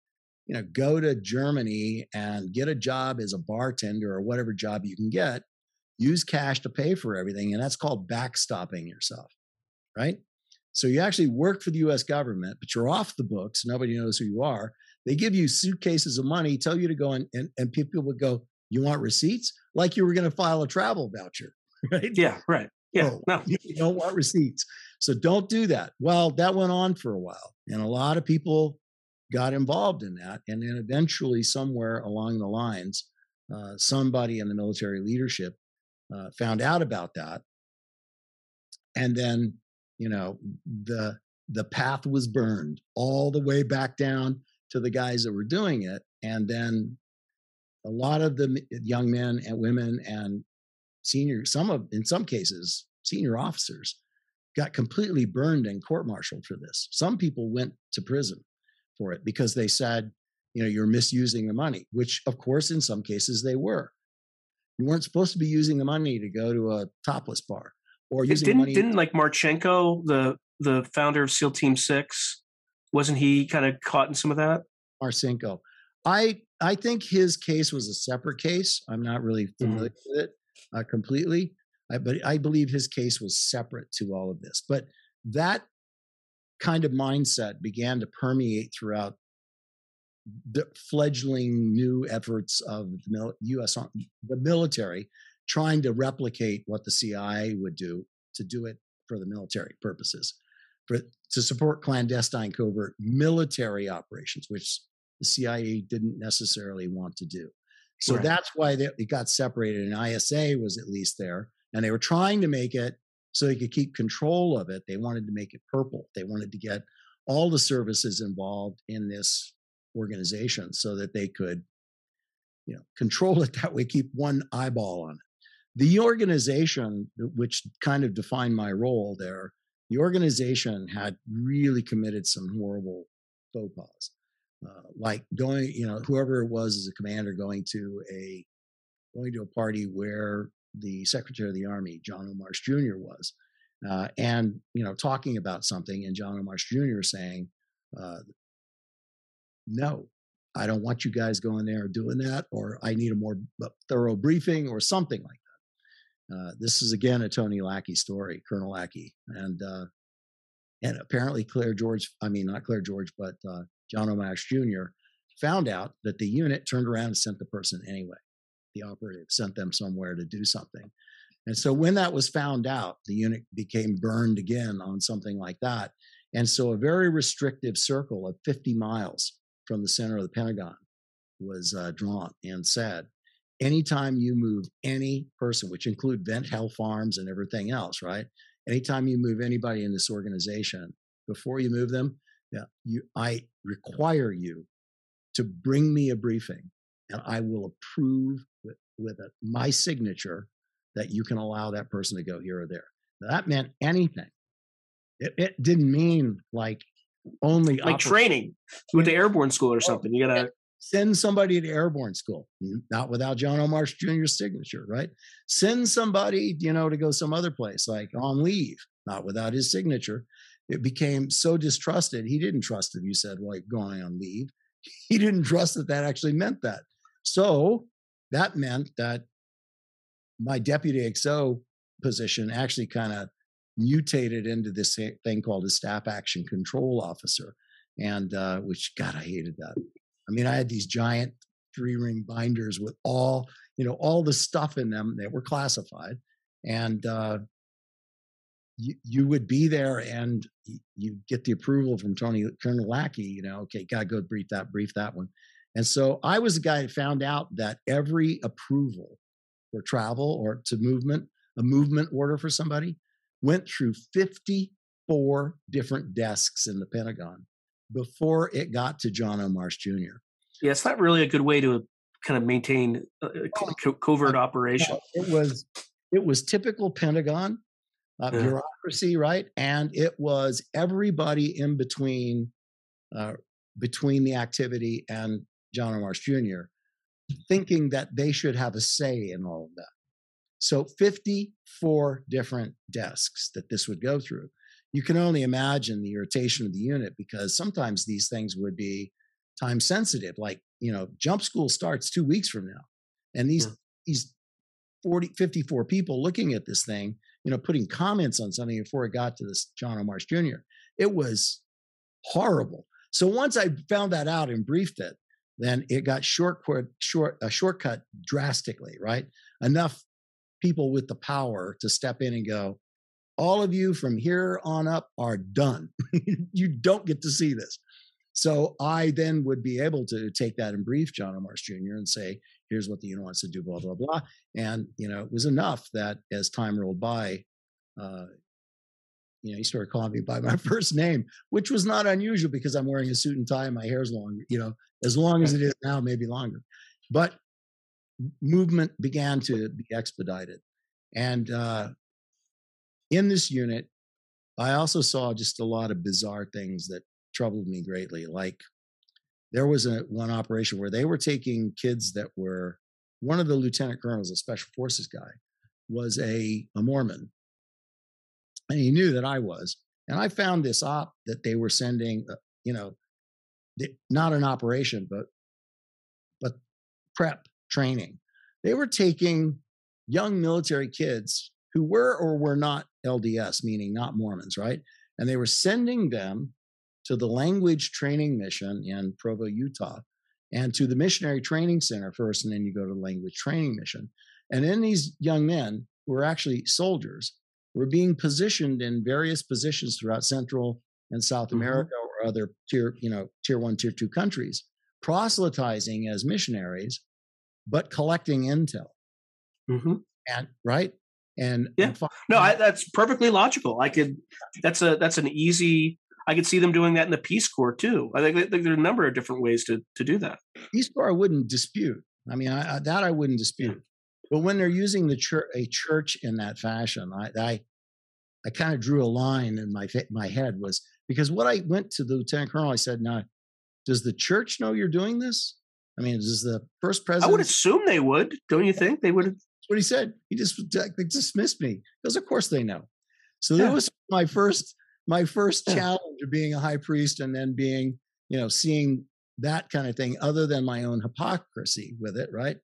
you know, go to Germany and get a job as a bartender or whatever job you can get. Use cash to pay for everything. And that's called backstopping yourself, right? So you actually work for the US government, but you're off the books. Nobody knows who you are. They give you suitcases of money, tell you to go and, and, and people would go, You want receipts? like you were going to file a travel voucher, [LAUGHS] right? Yeah, right. Yeah, oh, no. You don't want receipts. So don't do that. Well, that went on for a while, and a lot of people got involved in that. And then eventually, somewhere along the lines, uh, somebody in the military leadership uh, found out about that. And then you know, the the path was burned all the way back down to the guys that were doing it, and then a lot of the young men and women and senior, some of in some cases, senior officers got completely burned and court-martialed for this. Some people went to prison for it because they said, you know, you're misusing the money, which of course in some cases they were. You weren't supposed to be using the money to go to a topless bar or using didn't money. didn't like Marchenko, the the founder of SEAL Team Six, wasn't he kind of caught in some of that? Marcinko. I I think his case was a separate case. I'm not really familiar mm-hmm. with it uh, completely, I, but I believe his case was separate to all of this. But that kind of mindset began to permeate throughout the fledgling new efforts of the U.S. the military trying to replicate what the CIA would do to do it for the military purposes, for to support clandestine covert military operations, which the CIA didn't necessarily want to do. So right. that's why they, it got separated, and ISA was at least there, and they were trying to make it so they could keep control of it. They wanted to make it purple. They wanted to get all the services involved in this organization so that they could you know control it that way keep one eyeball on it the organization which kind of defined my role there the organization had really committed some horrible faux pas uh, like going you know whoever it was as a commander going to a going to a party where the secretary of the army john o. marsh jr was uh, and you know talking about something and john o. marsh jr saying uh, no, I don't want you guys going there doing that, or I need a more thorough briefing or something like that. Uh, this is again a Tony Lackey story, Colonel Lackey, and uh, and apparently Clair George, I mean not Clair George, but uh, John O. Marsh Jr. found out that the unit turned around and sent the person anyway. The operative sent them somewhere to do something. And so when that was found out, the unit became burned again on something like that. And so a very restrictive circle of 50 miles from the center of the Pentagon was uh, drawn and said, anytime you move any person, which include Vint Hill Farms and everything else, right? Anytime you move anybody in this organization, before you move them, yeah, you, I require you to bring me a briefing, and I will approve with, a, my signature that you can allow that person to go here or there. Now, that meant anything. It, it didn't mean like only like training. with the airborne school or something. You gotta send somebody to airborne school, not without John O. Marsh Jr.'s signature, right? Send somebody, you know, to go some other place, like on leave, not without his signature. It became so distrusted. He didn't trust if you said, well, like going on leave. [LAUGHS] He didn't trust that that actually meant that. So that meant that my deputy XO position actually kind of mutated into this thing called a staff action control officer, and uh, which God, I hated that. I mean, I had these giant three ring binders with all you know all the stuff in them that were classified, and uh, you, you would be there and you get the approval from Tony Colonel Lackey. You know, okay, gotta go brief that, brief that one. And so I was the guy that found out that every approval for travel or to movement, a movement order for somebody, went through 54 different desks in the Pentagon before it got to John O. Marsh Jr. Yeah, it's not really a good way to kind of maintain a co- covert operation. It was it was typical Pentagon uh, yeah. bureaucracy, right? And it was everybody in between uh, between the activity and John O. Marsh Jr. thinking that they should have a say in all of that. So 54 different desks that this would go through. You can only imagine the irritation of the unit because sometimes these things would be time sensitive. Like, you know, jump school starts two weeks from now. And these, yeah. these 40, 54 people looking at this thing, you know, putting comments on something before it got to this John O. Marsh Jr. It was horrible. So once I found that out and briefed it, then it got short, short, a shortcut drastically, right? Enough people with the power to step in and go, all of you from here on up are done. [LAUGHS] you don't get to see this. So I then would be able to take that and brief John O. Marsh Jr. and say, here's what the unit wants to do, blah, blah, blah. And, you know, it was enough that as time rolled by, uh, you know, he started calling me by my [LAUGHS] first name, which was not unusual because I'm wearing a suit and tie and my hair's long, you know, as long as it is now, maybe longer. But movement began to be expedited. And uh, in this unit, I also saw just a lot of bizarre things that troubled me greatly. Like there was a one operation where they were taking kids that were one of the lieutenant colonels, a special forces guy, was a, a Mormon. And he knew that I was. And I found this op that they were sending, uh, you know, not an operation, but but prep training. They were taking young military kids who were or were not LDS, meaning not Mormons, right? And they were sending them to the language training mission in Provo, Utah, and to the missionary training center first, and then you go to the language training mission. And then these young men who were actually soldiers were being positioned in various positions throughout Central and South mm-hmm. America or other tier, you know, tier one, tier two countries, proselytizing as missionaries, but collecting intel. Mm-hmm. And right, and yeah, and no, I, that's perfectly logical. I could, that's a that's an easy. I could see them doing that in the Peace Corps too. I think, I think there are a number of different ways to to do that. Peace Corps, I wouldn't dispute. I mean, I, I, that I wouldn't dispute. But when they're using the church, a church in that fashion, I, I, I kind of drew a line in my my head was because what I went to the lieutenant colonel, I said, "Now, does the church know you're doing this? I mean, does the first president?" I would assume they would. Don't you think they would? That's what he said. He just they dismissed me because, of course, they know. So yeah. that was my first my first yeah. challenge of being a high priest and then being, you know, seeing that kind of thing, other than my own hypocrisy with it, right?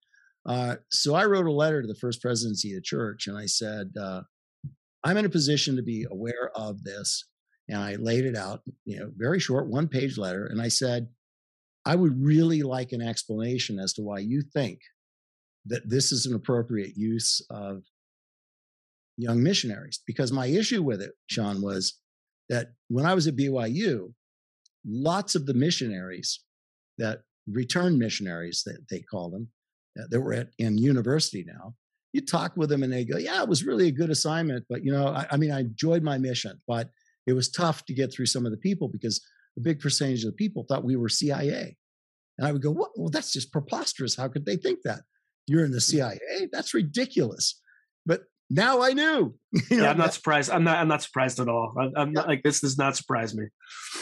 Uh, so I wrote a letter to the first presidency of the church, and I said, uh, "I'm in a position to be aware of this," and I laid it out, you know, very short, one page letter, and I said, "I would really like an explanation as to why you think that this is an appropriate use of young missionaries." Because my issue with it, Sean, was that when I was at BYU, lots of the missionaries that returned missionaries that they call them Uh, that were at in university now you talk with them and they go yeah it was really a good assignment but you know I, I, mean i enjoyed my mission but it was tough to get through some of the people because a big percentage of the people thought we were cia and i would go well, well that's just preposterous. How could they think that? You're in the mm. cia that's ridiculous. But now i knew [LAUGHS] you know, yeah i'm not surprised i'm not i'm not surprised at all. I'm, I'm not like this does not surprise me.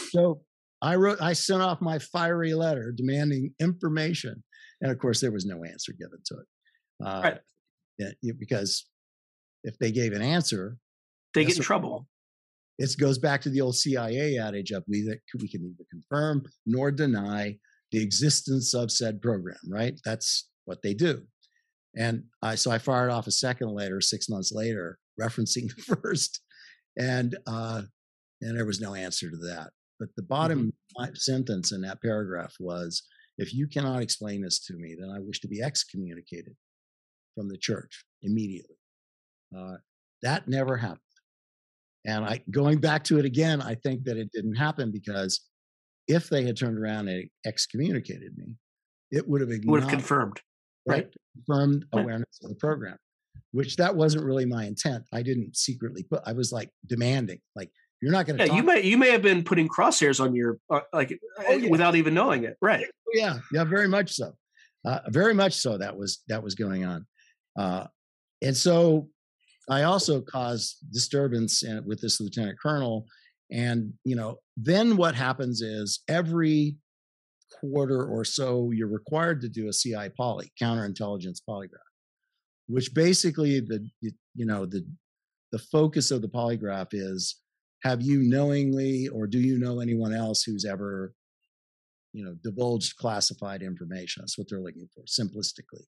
So i wrote i sent off my fiery letter demanding information and of course, there was no answer given to it. Uh, right. Yeah, because if they gave an answer, they get in trouble. It goes back to the old CIA adage of we that we can neither confirm nor deny the existence of said program. Right? That's what they do. And I so I fired off a second letter six months later, referencing [LAUGHS] the first, and uh, and there was no answer to that. But the bottom mm-hmm. sentence in that paragraph was if you cannot explain this to me, then I wish to be excommunicated from the church immediately. Uh, that never happened. And I going back to it again, I think that it didn't happen because if they had turned around and excommunicated me, it would have would have confirmed right, right confirmed right. awareness of the program, which that wasn't really my intent. I didn't secretly put. I was like demanding, like you're not going to. Yeah, you may you may have been putting crosshairs on your uh, like oh, eh, yeah. without even knowing it, right? Oh, yeah, yeah, very much so. Uh, very much so. That was that was going on, uh, and so I also caused disturbance in, with this lieutenant colonel. And you know, then what happens is every quarter or so, you're required to do a CI poly, counterintelligence polygraph, which basically the you know the the focus of the polygraph is have you knowingly or do you know anyone else who's ever you know divulged classified information? That's what they're looking for simplistically.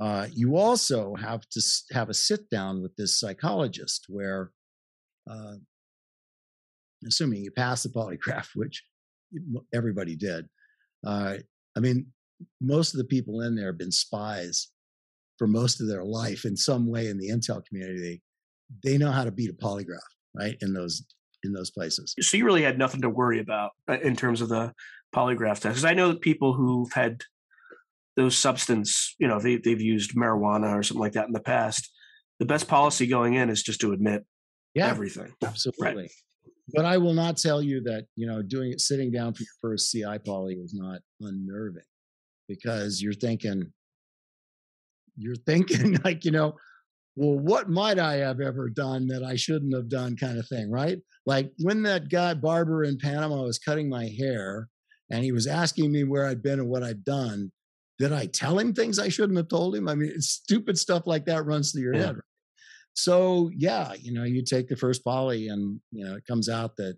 Uh, you also have to have a sit down with this psychologist where uh, assuming you pass the polygraph [LAUGHS] which everybody did uh, i mean most of the people in there have been spies for most of their life in some way in the intel community. They know how to beat a polygraph right in those in those places so you really had nothing to worry about uh, in terms of the polygraph test because i know that people who've had those substance you know they, they've used marijuana or something like that in the past the best policy going in is just to admit Yeah, everything. absolutely. But I will not tell you that you know doing it, sitting down for your first CI poly is not unnerving, because you're thinking, you're thinking [LAUGHS] like you know, well, what might I have ever done that I shouldn't have done, kind of thing, right? Like when that guy barber in Panama was cutting my hair, and he was asking me where I'd been and what I'd done. Did I tell him things I shouldn't have told him? I mean, stupid stuff like that runs through your Yeah. head. right? So yeah, you know, you take the first poly, and you know, it comes out that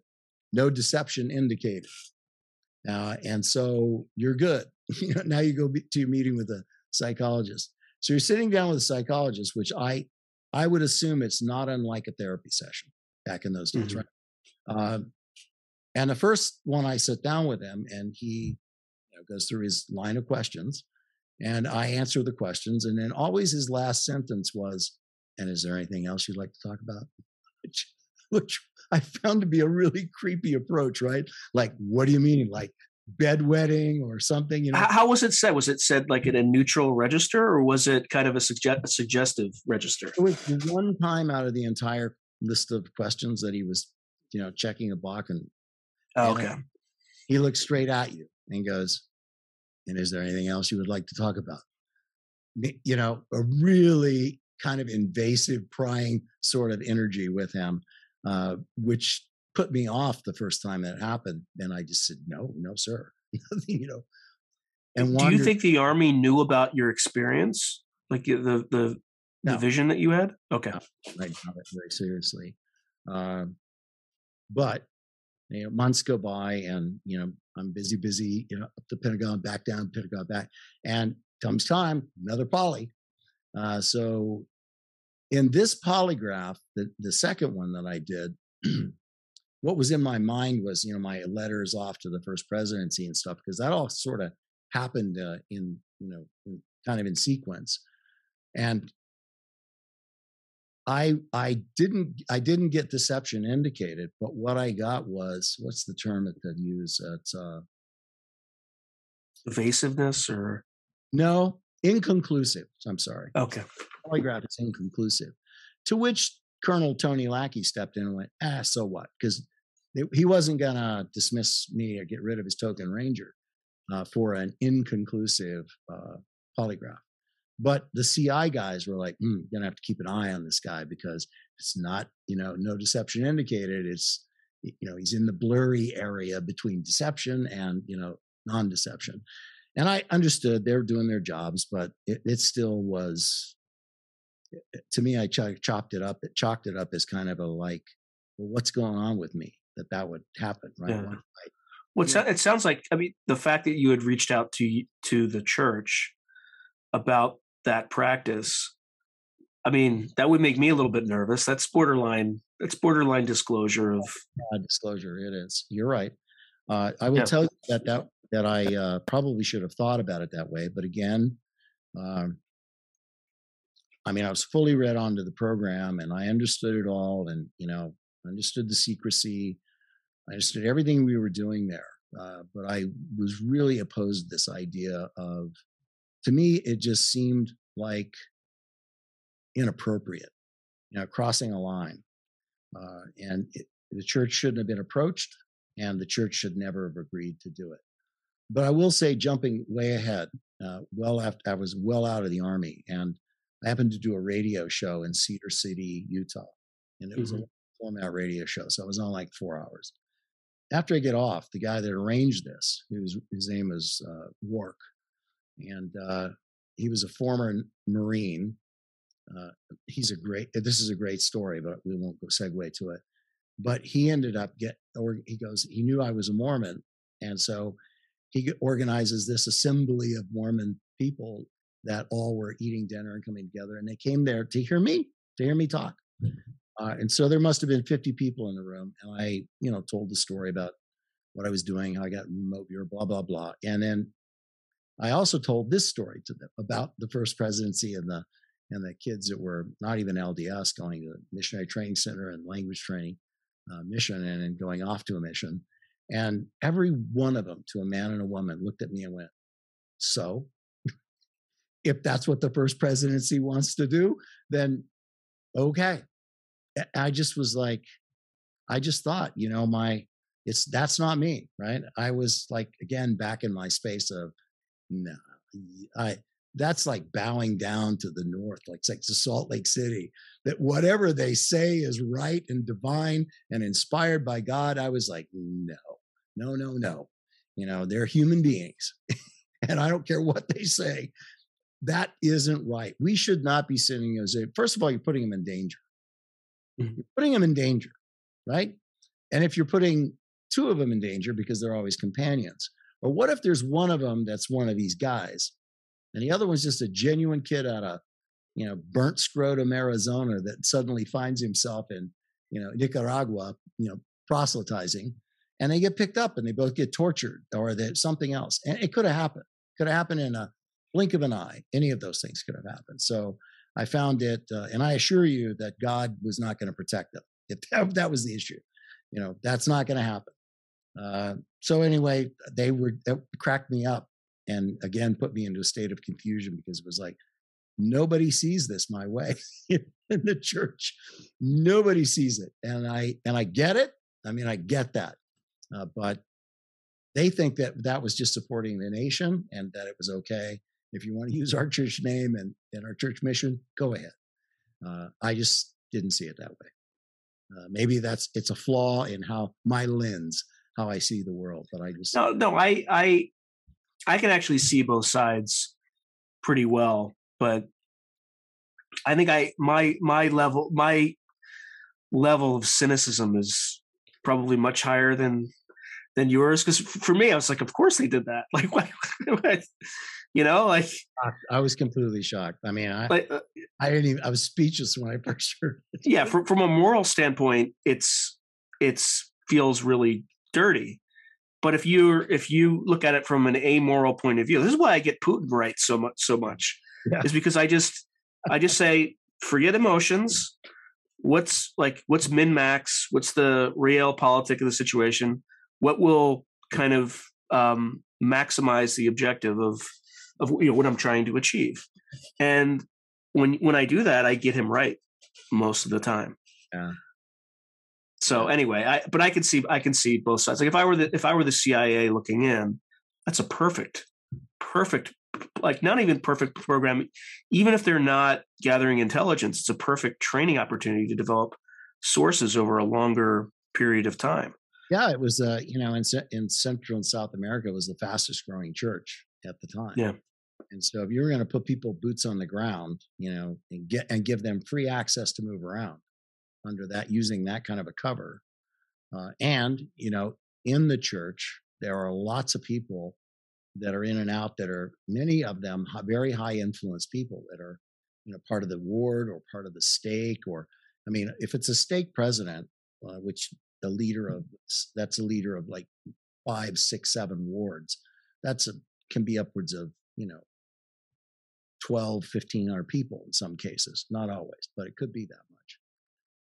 no deception indicated, uh, and so you're good. [LAUGHS] Now you go be- to your meeting with a psychologist. So you're sitting down with a psychologist, which I I would assume it's not unlike a therapy session back in those days, Mhm. right? Um, and the first one I sit down with him, and he you know, goes through his line of questions, and I answer the questions, and then always his last sentence was, "And is there anything else you'd like to talk about?" Which, [LAUGHS] which I found to be a really creepy approach, right? Like, what do you mean, like bedwetting or something? You know, How, how was it said? Was it said like in a neutral register, or was it kind of a, sugge- a suggestive register? it was one time out of the entire list of questions that he was, you know, checking a box, and Oh, okay. he looks straight at you and goes, "And is there anything else you would like to talk about?" You know, a really kind of invasive, prying sort of energy with him, uh, which put me off the first time that happened. And I just said, "No, no, sir." [LAUGHS] you know, and Do you think the army knew about your experience, like the the No. vision that you had? Okay. I got it very seriously. Um, but you know, months go by, and you know, I'm busy, busy. You know, up the Pentagon, back down, Pentagon, back, and comes time another poly. Uh, so, in this polygraph, the the second one that I did, [CLEARS THROAT] what was in my mind was you know my letters off to the first presidency and stuff because that all sort of happened uh, in you know in, kind of in sequence, and I I didn't I didn't get deception indicated, but what I got was what's the term that they use? It's uh Evasiveness or no inconclusive. I'm sorry, okay. polygraph is inconclusive. To which Colonel Tony Lackey stepped in and went, ah, so what? Because he wasn't gonna dismiss me or get rid of his token ranger uh, for an inconclusive uh, polygraph. But the CI guys were like, mm, gonna have to keep an eye on this guy because it's not, you know, no deception indicated. It's, you know, he's in the blurry area between deception and, you know, non-deception. And I understood they were doing their jobs, but it, it still was, to me, I ch- chopped it up. It chalked it up as kind of a like, well, what's going on with me that that would happen, right? Yeah. Well, it, Yeah. it sounds like I mean the fact that you had reached out to to the church about that practice. I mean, that would make me a little bit nervous. That's borderline. That's borderline disclosure of. uh, disclosure. It is. You're right. Uh, I will Yeah. tell you that that that I uh, probably should have thought about it that way, but again, um, I mean, I was fully read onto the program, and I understood it all, and you know, understood the secrecy. I understood everything we were doing there, uh, but I was really opposed to this idea of. To me, it just seemed like inappropriate, you know, crossing a line, uh, and it, the church shouldn't have been approached and the church should never have agreed to do it. But I will say, jumping way ahead, uh, well after I was well out of the army, and I happened to do a radio show in Cedar City, Utah, and it was Mhm. a format radio show, so it was on like four hours. After I get off, the guy that arranged this, whose his name was uh, Wark, and uh, he was a former Marine. Uh, he's a great. This is a great story, but we won't go segue to it but he ended up get or he goes he knew i was a mormon and so he organizes this assembly of mormon people that all were eating dinner and coming together and they came there to hear me to hear me talk uh, and so there must have been 50 people in the room and i you know told the story about what i was doing how i got remote viewer blah blah blah and then i also told this story to them about the first presidency and the and the kids that were not even lds going to the missionary training center and language training uh, mission and then going off to a mission. And every one of them, to a man and a woman, looked at me and went, So, if that's what the first presidency wants to do, then okay. I just was like, I just thought, you know, my it's that's not me, right? I was like again back in my space of no, I that's like bowing down to the north, like it's like to Salt Lake City. That whatever they say is right and divine and inspired by God. I was like, no, no, no, no. You know, they're human beings, [LAUGHS] and I don't care what they say. That isn't right. We should not be sending a first of all, you're putting them in danger. Mm-hmm. You're putting them in danger, right? And if you're putting two of them in danger because they're always companions, or what if there's one of them that's one of these guys, and the other one's just a genuine kid out of, you know, burnt scrotum, Arizona, that suddenly finds himself in, you know, Nicaragua, you know, proselytizing, and they get picked up and they both get tortured or that something else. And it could have happened. Could have happened in a blink of an eye. Any of those things could have happened. So I found it, uh, and I assure you that God was not going to protect them. If that, that was the issue, you know, that's not going to happen. Uh, so anyway, they were that cracked me up, and again put me into a state of confusion because it was like nobody sees this my way [LAUGHS] in the church. Nobody sees it, and I and I get it. I mean, I get that, uh, but they think that that was just supporting the nation and that it was okay. If you want to [LAUGHS] use our church name and, and our church mission, go ahead. Uh, I just didn't see it that way. Uh, maybe that's it's a flaw in how my lens, how I see the world. But I just no, no. I I I can actually see both sides pretty well, but I think I my my level my level of cynicism is probably much higher than than yours because for me i was like of course they did that [LAUGHS] like what [LAUGHS] you know like [LAUGHS] i was completely shocked. I mean i like, uh, i didn't even i was speechless when i [LAUGHS] first heard it. Yeah from, from a moral standpoint it's it's feels really dirty. But if you if you look at it from an amoral point of view this is why i get putin right so much so much yeah. is because i just i just say forget emotions. What's like what's min max what's the realpolitik of the situation? What will kind of um, maximize the objective of of you know what I'm trying to achieve. And when when I do that, I get him right most of the time. Yeah. So anyway, I but I can see I can see both sides. Like if I were the if I were the CIA looking in, that's a perfect, perfect like not even perfect program. Even if they're not gathering intelligence, it's a perfect training opportunity to develop sources over a longer period of time. Yeah, it was. Uh, you know, in in Central and South America, it was the fastest growing church at the time. Yeah. And so, if you were going to put people boots on the ground, you know, and get and give them free access to move around under that, using that kind of a cover, uh, and you know, in the church, there are lots of people that are in and out that are many of them very high influence people that are, you know, part of the ward or part of the stake, or I mean, if it's a stake president, uh, which the leader of that's a leader of like five, six, seven wards. That's a can be upwards of you know 12 1500 people in some cases not always but it could be that much.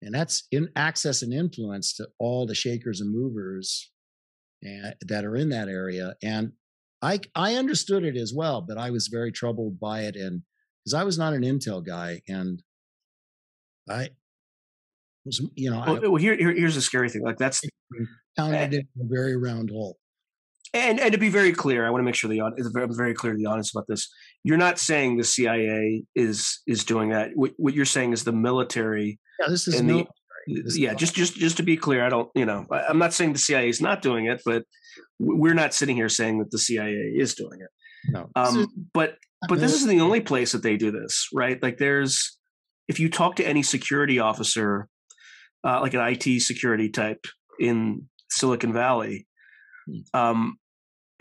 And that's in access and influence to all the shakers and movers and, eh, that are in that area. And i i understood it as well but i was very troubled by it and because i was not an intel guy and i was you know well, I, well here, here, here's the scary thing like that's pounded in a very round hole and and to be very clear, I want to make sure the audience very, very clear to the audience about this. You're not saying the CIA is is doing that. What, what you're saying is the military. Yeah, this is military. The, this yeah, is just just just to be clear, I don't. You know, I'm not saying the CIA is not doing it, but we're not sitting here saying that the CIA is doing it. No. Um, but but this isn't the only place that they do this, right? Like there's if you talk to any security officer, uh, like an IT security type in Silicon Valley, hmm. um,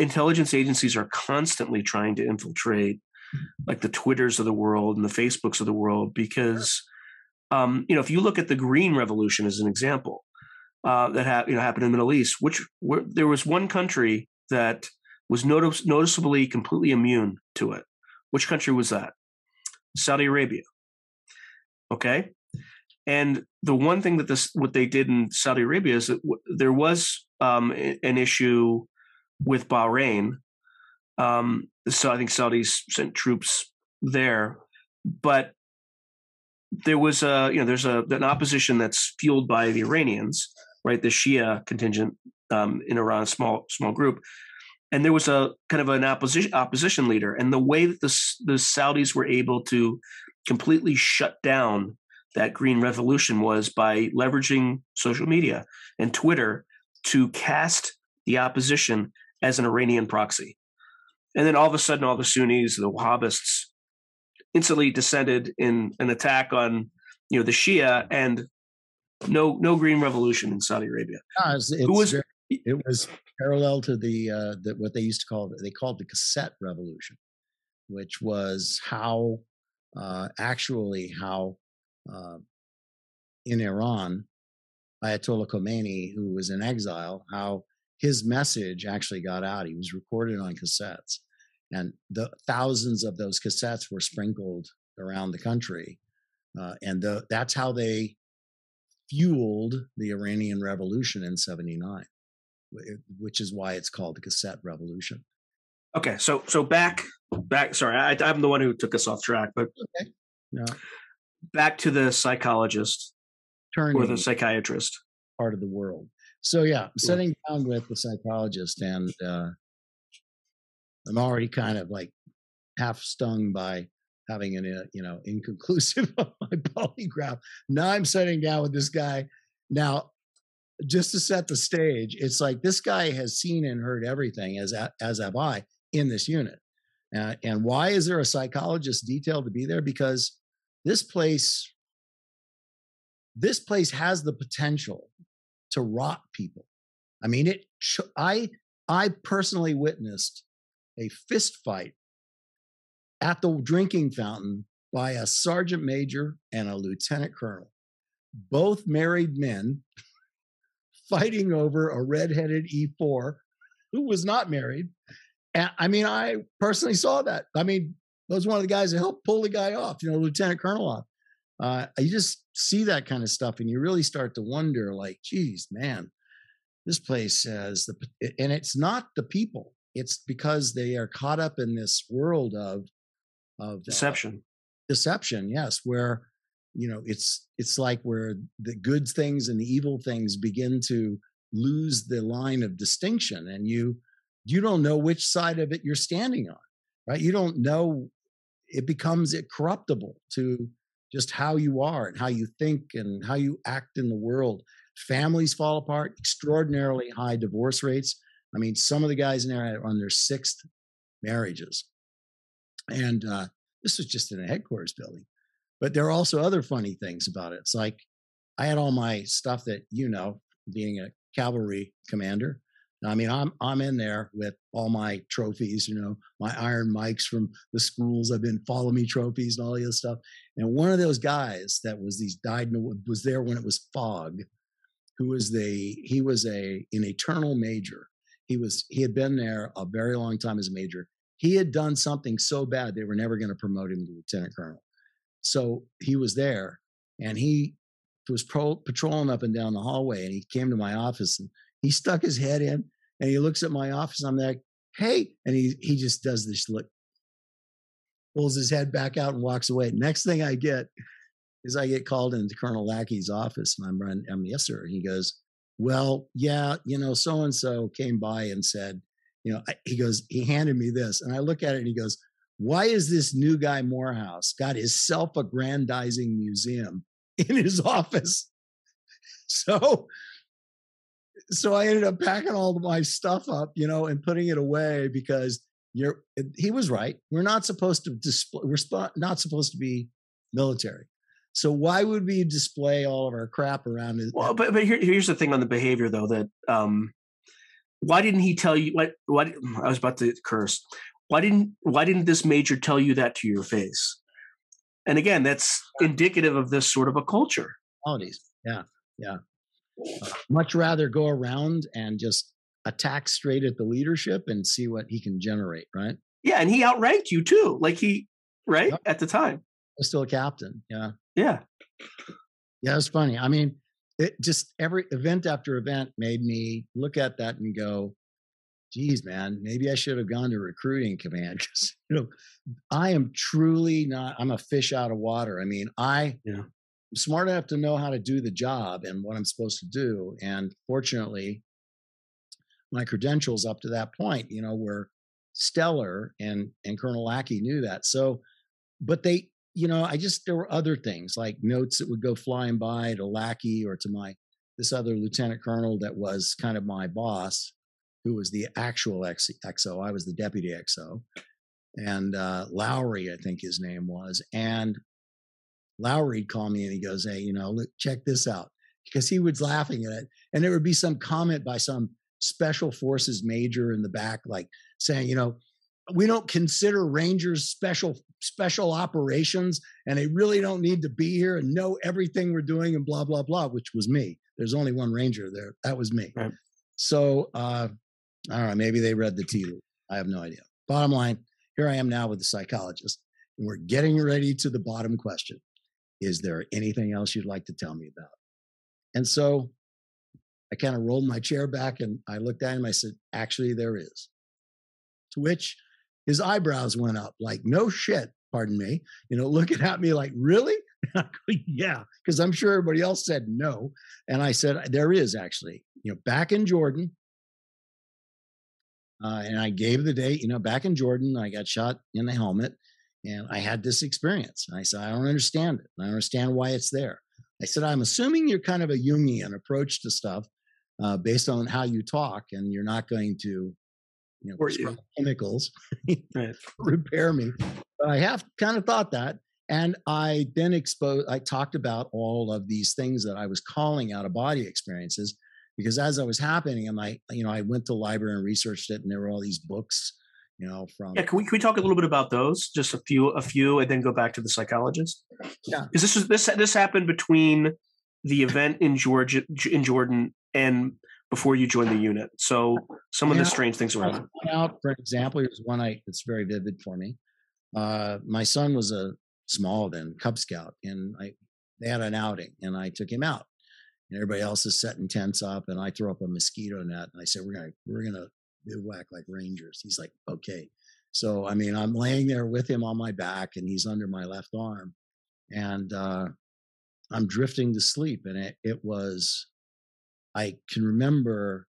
intelligence agencies are constantly trying to infiltrate like the twitters of the world and the facebooks of the world because um, you know if you look at the green revolution as an example uh, that ha- you know happened in the middle east which there was one country that was notice- noticeably completely immune to it. Which country was that? Saudi arabia. Okay? And the one thing that this what they did in saudi arabia is that w- there was um, an issue with Bahrain. Um, so I think Saudis sent troops there, but there was a you know there's a an opposition that's fueled by the Iranians, right? The Shia contingent um, in Iran, small small group, and there was a kind of an opposition opposition leader, and the way that the the Saudis were able to completely shut down that green revolution was by leveraging social media and Twitter to cast the opposition as an Iranian proxy. And then all of a sudden, all the Sunnis, the Wahhabists, instantly descended in an attack on you know the Shia and no no green revolution in Saudi Arabia. No, it's, it's was, very, it was parallel to the uh, the what they used to call they called the cassette revolution, which was how uh, actually how uh, in Iran Ayatollah Khomeini, who was in exile, how his message actually got out. He was recorded on cassettes, and the thousands of those cassettes were sprinkled around the country, uh, and the, that's how they fueled the Iranian Revolution in '79, which is why it's called the cassette revolution. Okay, so so back back. Sorry, I, am the one who took us off track, but okay. yeah. back to the psychologist Turning or the psychiatrist part of the world. So yeah, I'm sitting down with the psychologist, and uh, I'm already kind of like half stung by having an uh, you know [LAUGHS] inconclusive on my polygraph. Now I'm sitting down with this guy. Now, just to set the stage, it's like this guy has seen and heard everything, as as have I, in this unit. Uh, and why is there a psychologist detailed to be there? Because this place, this place has the potential to rot people. I mean, it. I I personally witnessed a fist fight at the drinking fountain by a sergeant major and a lieutenant colonel, both married men [LAUGHS] fighting over a redheaded E4 who was not married. And I mean, I personally saw that. I mean, was one of the guys that helped pull the guy off, you know, lieutenant colonel off. Uh, you just see that kind of stuff and you really start to wonder, like, geez, man, this place has the, and it's not the people it's because they are caught up in this world of of uh, deception. Uh, deception, yes, where you know it's it's like where the good things and the evil things begin to lose the line of distinction and you you don't know which side of it you're standing on right you don't know it becomes corruptible to just how you are and how you think and how you act in the world families fall apart extraordinarily high divorce rates I mean, some of the guys in there are on their sixth marriages. And uh, this was just in a headquarters building. But there are also other funny things about it. It's like I had all my stuff that you know, being a cavalry commander. I mean, I'm I'm in there with all my trophies, you know, my Iron Mikes from the schools. I've been follow me trophies and all the other stuff. And one of those guys that was these died in, was there when it was FOG, who was the he was a an eternal major he was he had been there a very long time as a major. He had done something so bad they were never going to promote him to lieutenant colonel. So he was there, and he was pro- patrolling up and down the hallway, and he came to my office and he stuck his head in, and he looks at my office. I'm like, "Hey," and he he just does this look, pulls his head back out and walks away. Next thing I get is I get called into Colonel Lackey's office, and I'm running. I'm yes, sir. He goes, well, yeah, you know, so and so came by and said, you know, he goes, he handed me this. And I look at it and he goes, why is this new guy Morehouse got his self aggrandizing museum [LAUGHS] in his office? [LAUGHS] So, so I ended up packing all of my stuff up, you know, and putting it away because you're, he was right. We're not supposed to display, we're not supposed to be military. So why would we display all of our crap around it? Well, but but here, here's the thing on the behavior though that um, why didn't he tell you what what I was about to curse? Why didn't why didn't this major tell you that to your face? And again, that's indicative of this sort of a culture. Qualities, yeah, yeah. Much rather go around and just attack straight at the leadership and see what he can generate, right? Yeah, and he outranked you too, like he right yep. at the time. Was still a captain, yeah. Yeah. Yeah, it's funny. I mean, it just every event after event made me look at that and go, geez, man, maybe I should have gone to recruiting command [LAUGHS] because you know I am truly not. I'm a fish out of water. I mean, I Yeah. Am smart enough to know how to do the job and what I'm supposed to do, and fortunately, my credentials up to that point, you know, were stellar, and and Colonel Lackey knew that. So, but they, you know, I just there were other things like notes that would go flying by to Lackey or to my this other lieutenant colonel that was kind of my boss who was the actual XO. I was the deputy XO. And uh, Lowry, I think his name was. And Lowry'd call me and he goes, Hey, you know, look, check this out. Because he was laughing at it. And there would be some comment by some special forces major in the back, like saying, you know, we don't consider Rangers special special operations, and they really don't need to be here and know everything we're doing and blah blah blah, which was me. There's only one Ranger there. That was me. Right. So uh, I don't know. Maybe they read the tea. I have no idea. Bottom line, here I am now with the psychologist, and we're getting ready to the bottom question: Is there anything else you'd like to tell me about? And so I kind of rolled my chair back and I looked at him. I said, "Actually, there is." To which his eyebrows went up, like, "No shit." Pardon me. You know, [LAUGHS] looking at me like, "Really?" [LAUGHS] yeah, because I'm sure everybody else said no. And I said, there is actually, you know, back in Jordan. Uh, and I gave the date, you know, back in Jordan, I got shot in the helmet and I had this experience. And I said, I don't understand it. I don't understand why it's there. I said, I'm assuming you're kind of a Jungian approach to stuff uh, based on how you talk, and you're not going to, you know, Or you. chemicals Right. [LAUGHS] repair me. But I have kind of thought that. And I then exposed, I talked about all of these things that I was calling out of body experiences because as I was happening, and I, you know, I went to the library and researched it, and there were all these books, you know, from Yeah, can we can we talk a little bit about those? Just a few, a few, and then go back to the psychologist. Yeah. because this is this this happened between the event in Georgia in Jordan and before you joined the unit. So some of the strange things around. it. out, for example, here's one I it's very vivid for me. Uh, my son was a small then Cub Scout, and I they had an outing, and I took him out. And everybody else is setting tents up, and I throw up a mosquito net, and I said, "We're gonna we're gonna bivouac like rangers." He's like, "Okay." So I mean, I'm laying there with him on my back, and he's under my left arm, and uh, I'm drifting to sleep, and it it was. I can remember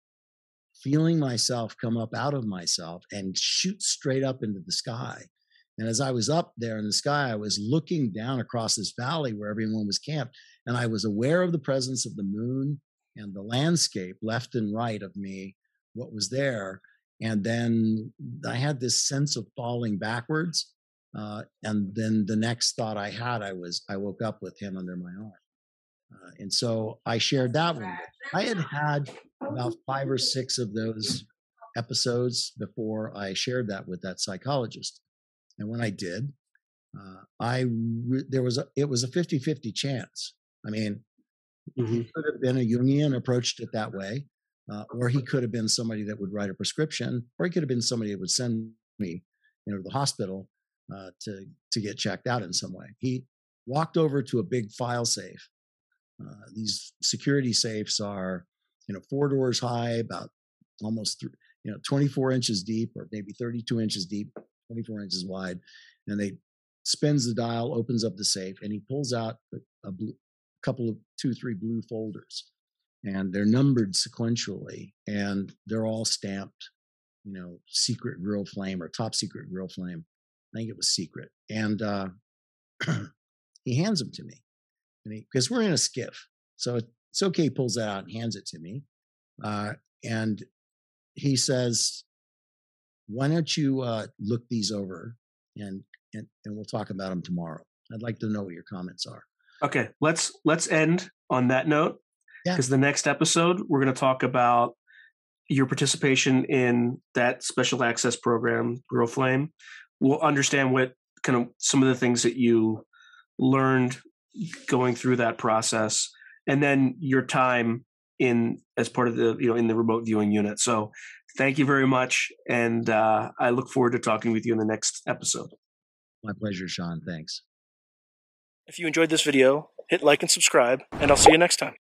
feeling myself come up out of myself and shoot straight up into the sky. And as I was up there in the sky, I was looking down across this valley where everyone was camped, and I was aware of the presence of the moon and the landscape left and right of me, what was there. And then I had this sense of falling backwards. Uh, and then the next thought I had, I was, I woke up with him under my arm. Uh, and so I shared that one. I had had about five or six of those episodes before I shared that with that psychologist. And when I did, uh, I re- there was a it was a 50-50 chance. I mean, Mhm. he could have been a Jungian approached it that way, uh, or he could have been somebody that would write a prescription, or he could have been somebody that would send me, you know, to the hospital uh, to to get checked out in some way. He walked over to a big file safe. Uh, these security safes are, you know, four doors high, about almost, th- you know, 24 inches deep, or maybe 32 inches deep, 24 inches wide, and they spins the dial, opens up the safe, and he pulls out a, a blue, couple of two, three blue folders, and they're numbered sequentially, and they're all stamped, you know, secret grill flame or top secret grill flame. I think it was secret, and uh, [CLEARS THROAT] he hands them to me, and he because we're in a SCIF, so it- it's okay. He pulls that out and hands it to me, uh, and he says, "Why don't you uh, look these over, and, and and we'll talk about them tomorrow." I'd like to know what your comments are. Okay, let's let's end on that note. Yeah. Because the next episode we're going to talk about your participation in that special access program, Grill Flame. We'll understand what kind of some of the things that you learned going through that process, and then your time in as part of the you know in the remote viewing unit. So, thank you very much, and uh, I look forward to talking with you in the next episode. My pleasure, Sean. Thanks. If you enjoyed this video, hit like and subscribe, and I'll see you next time.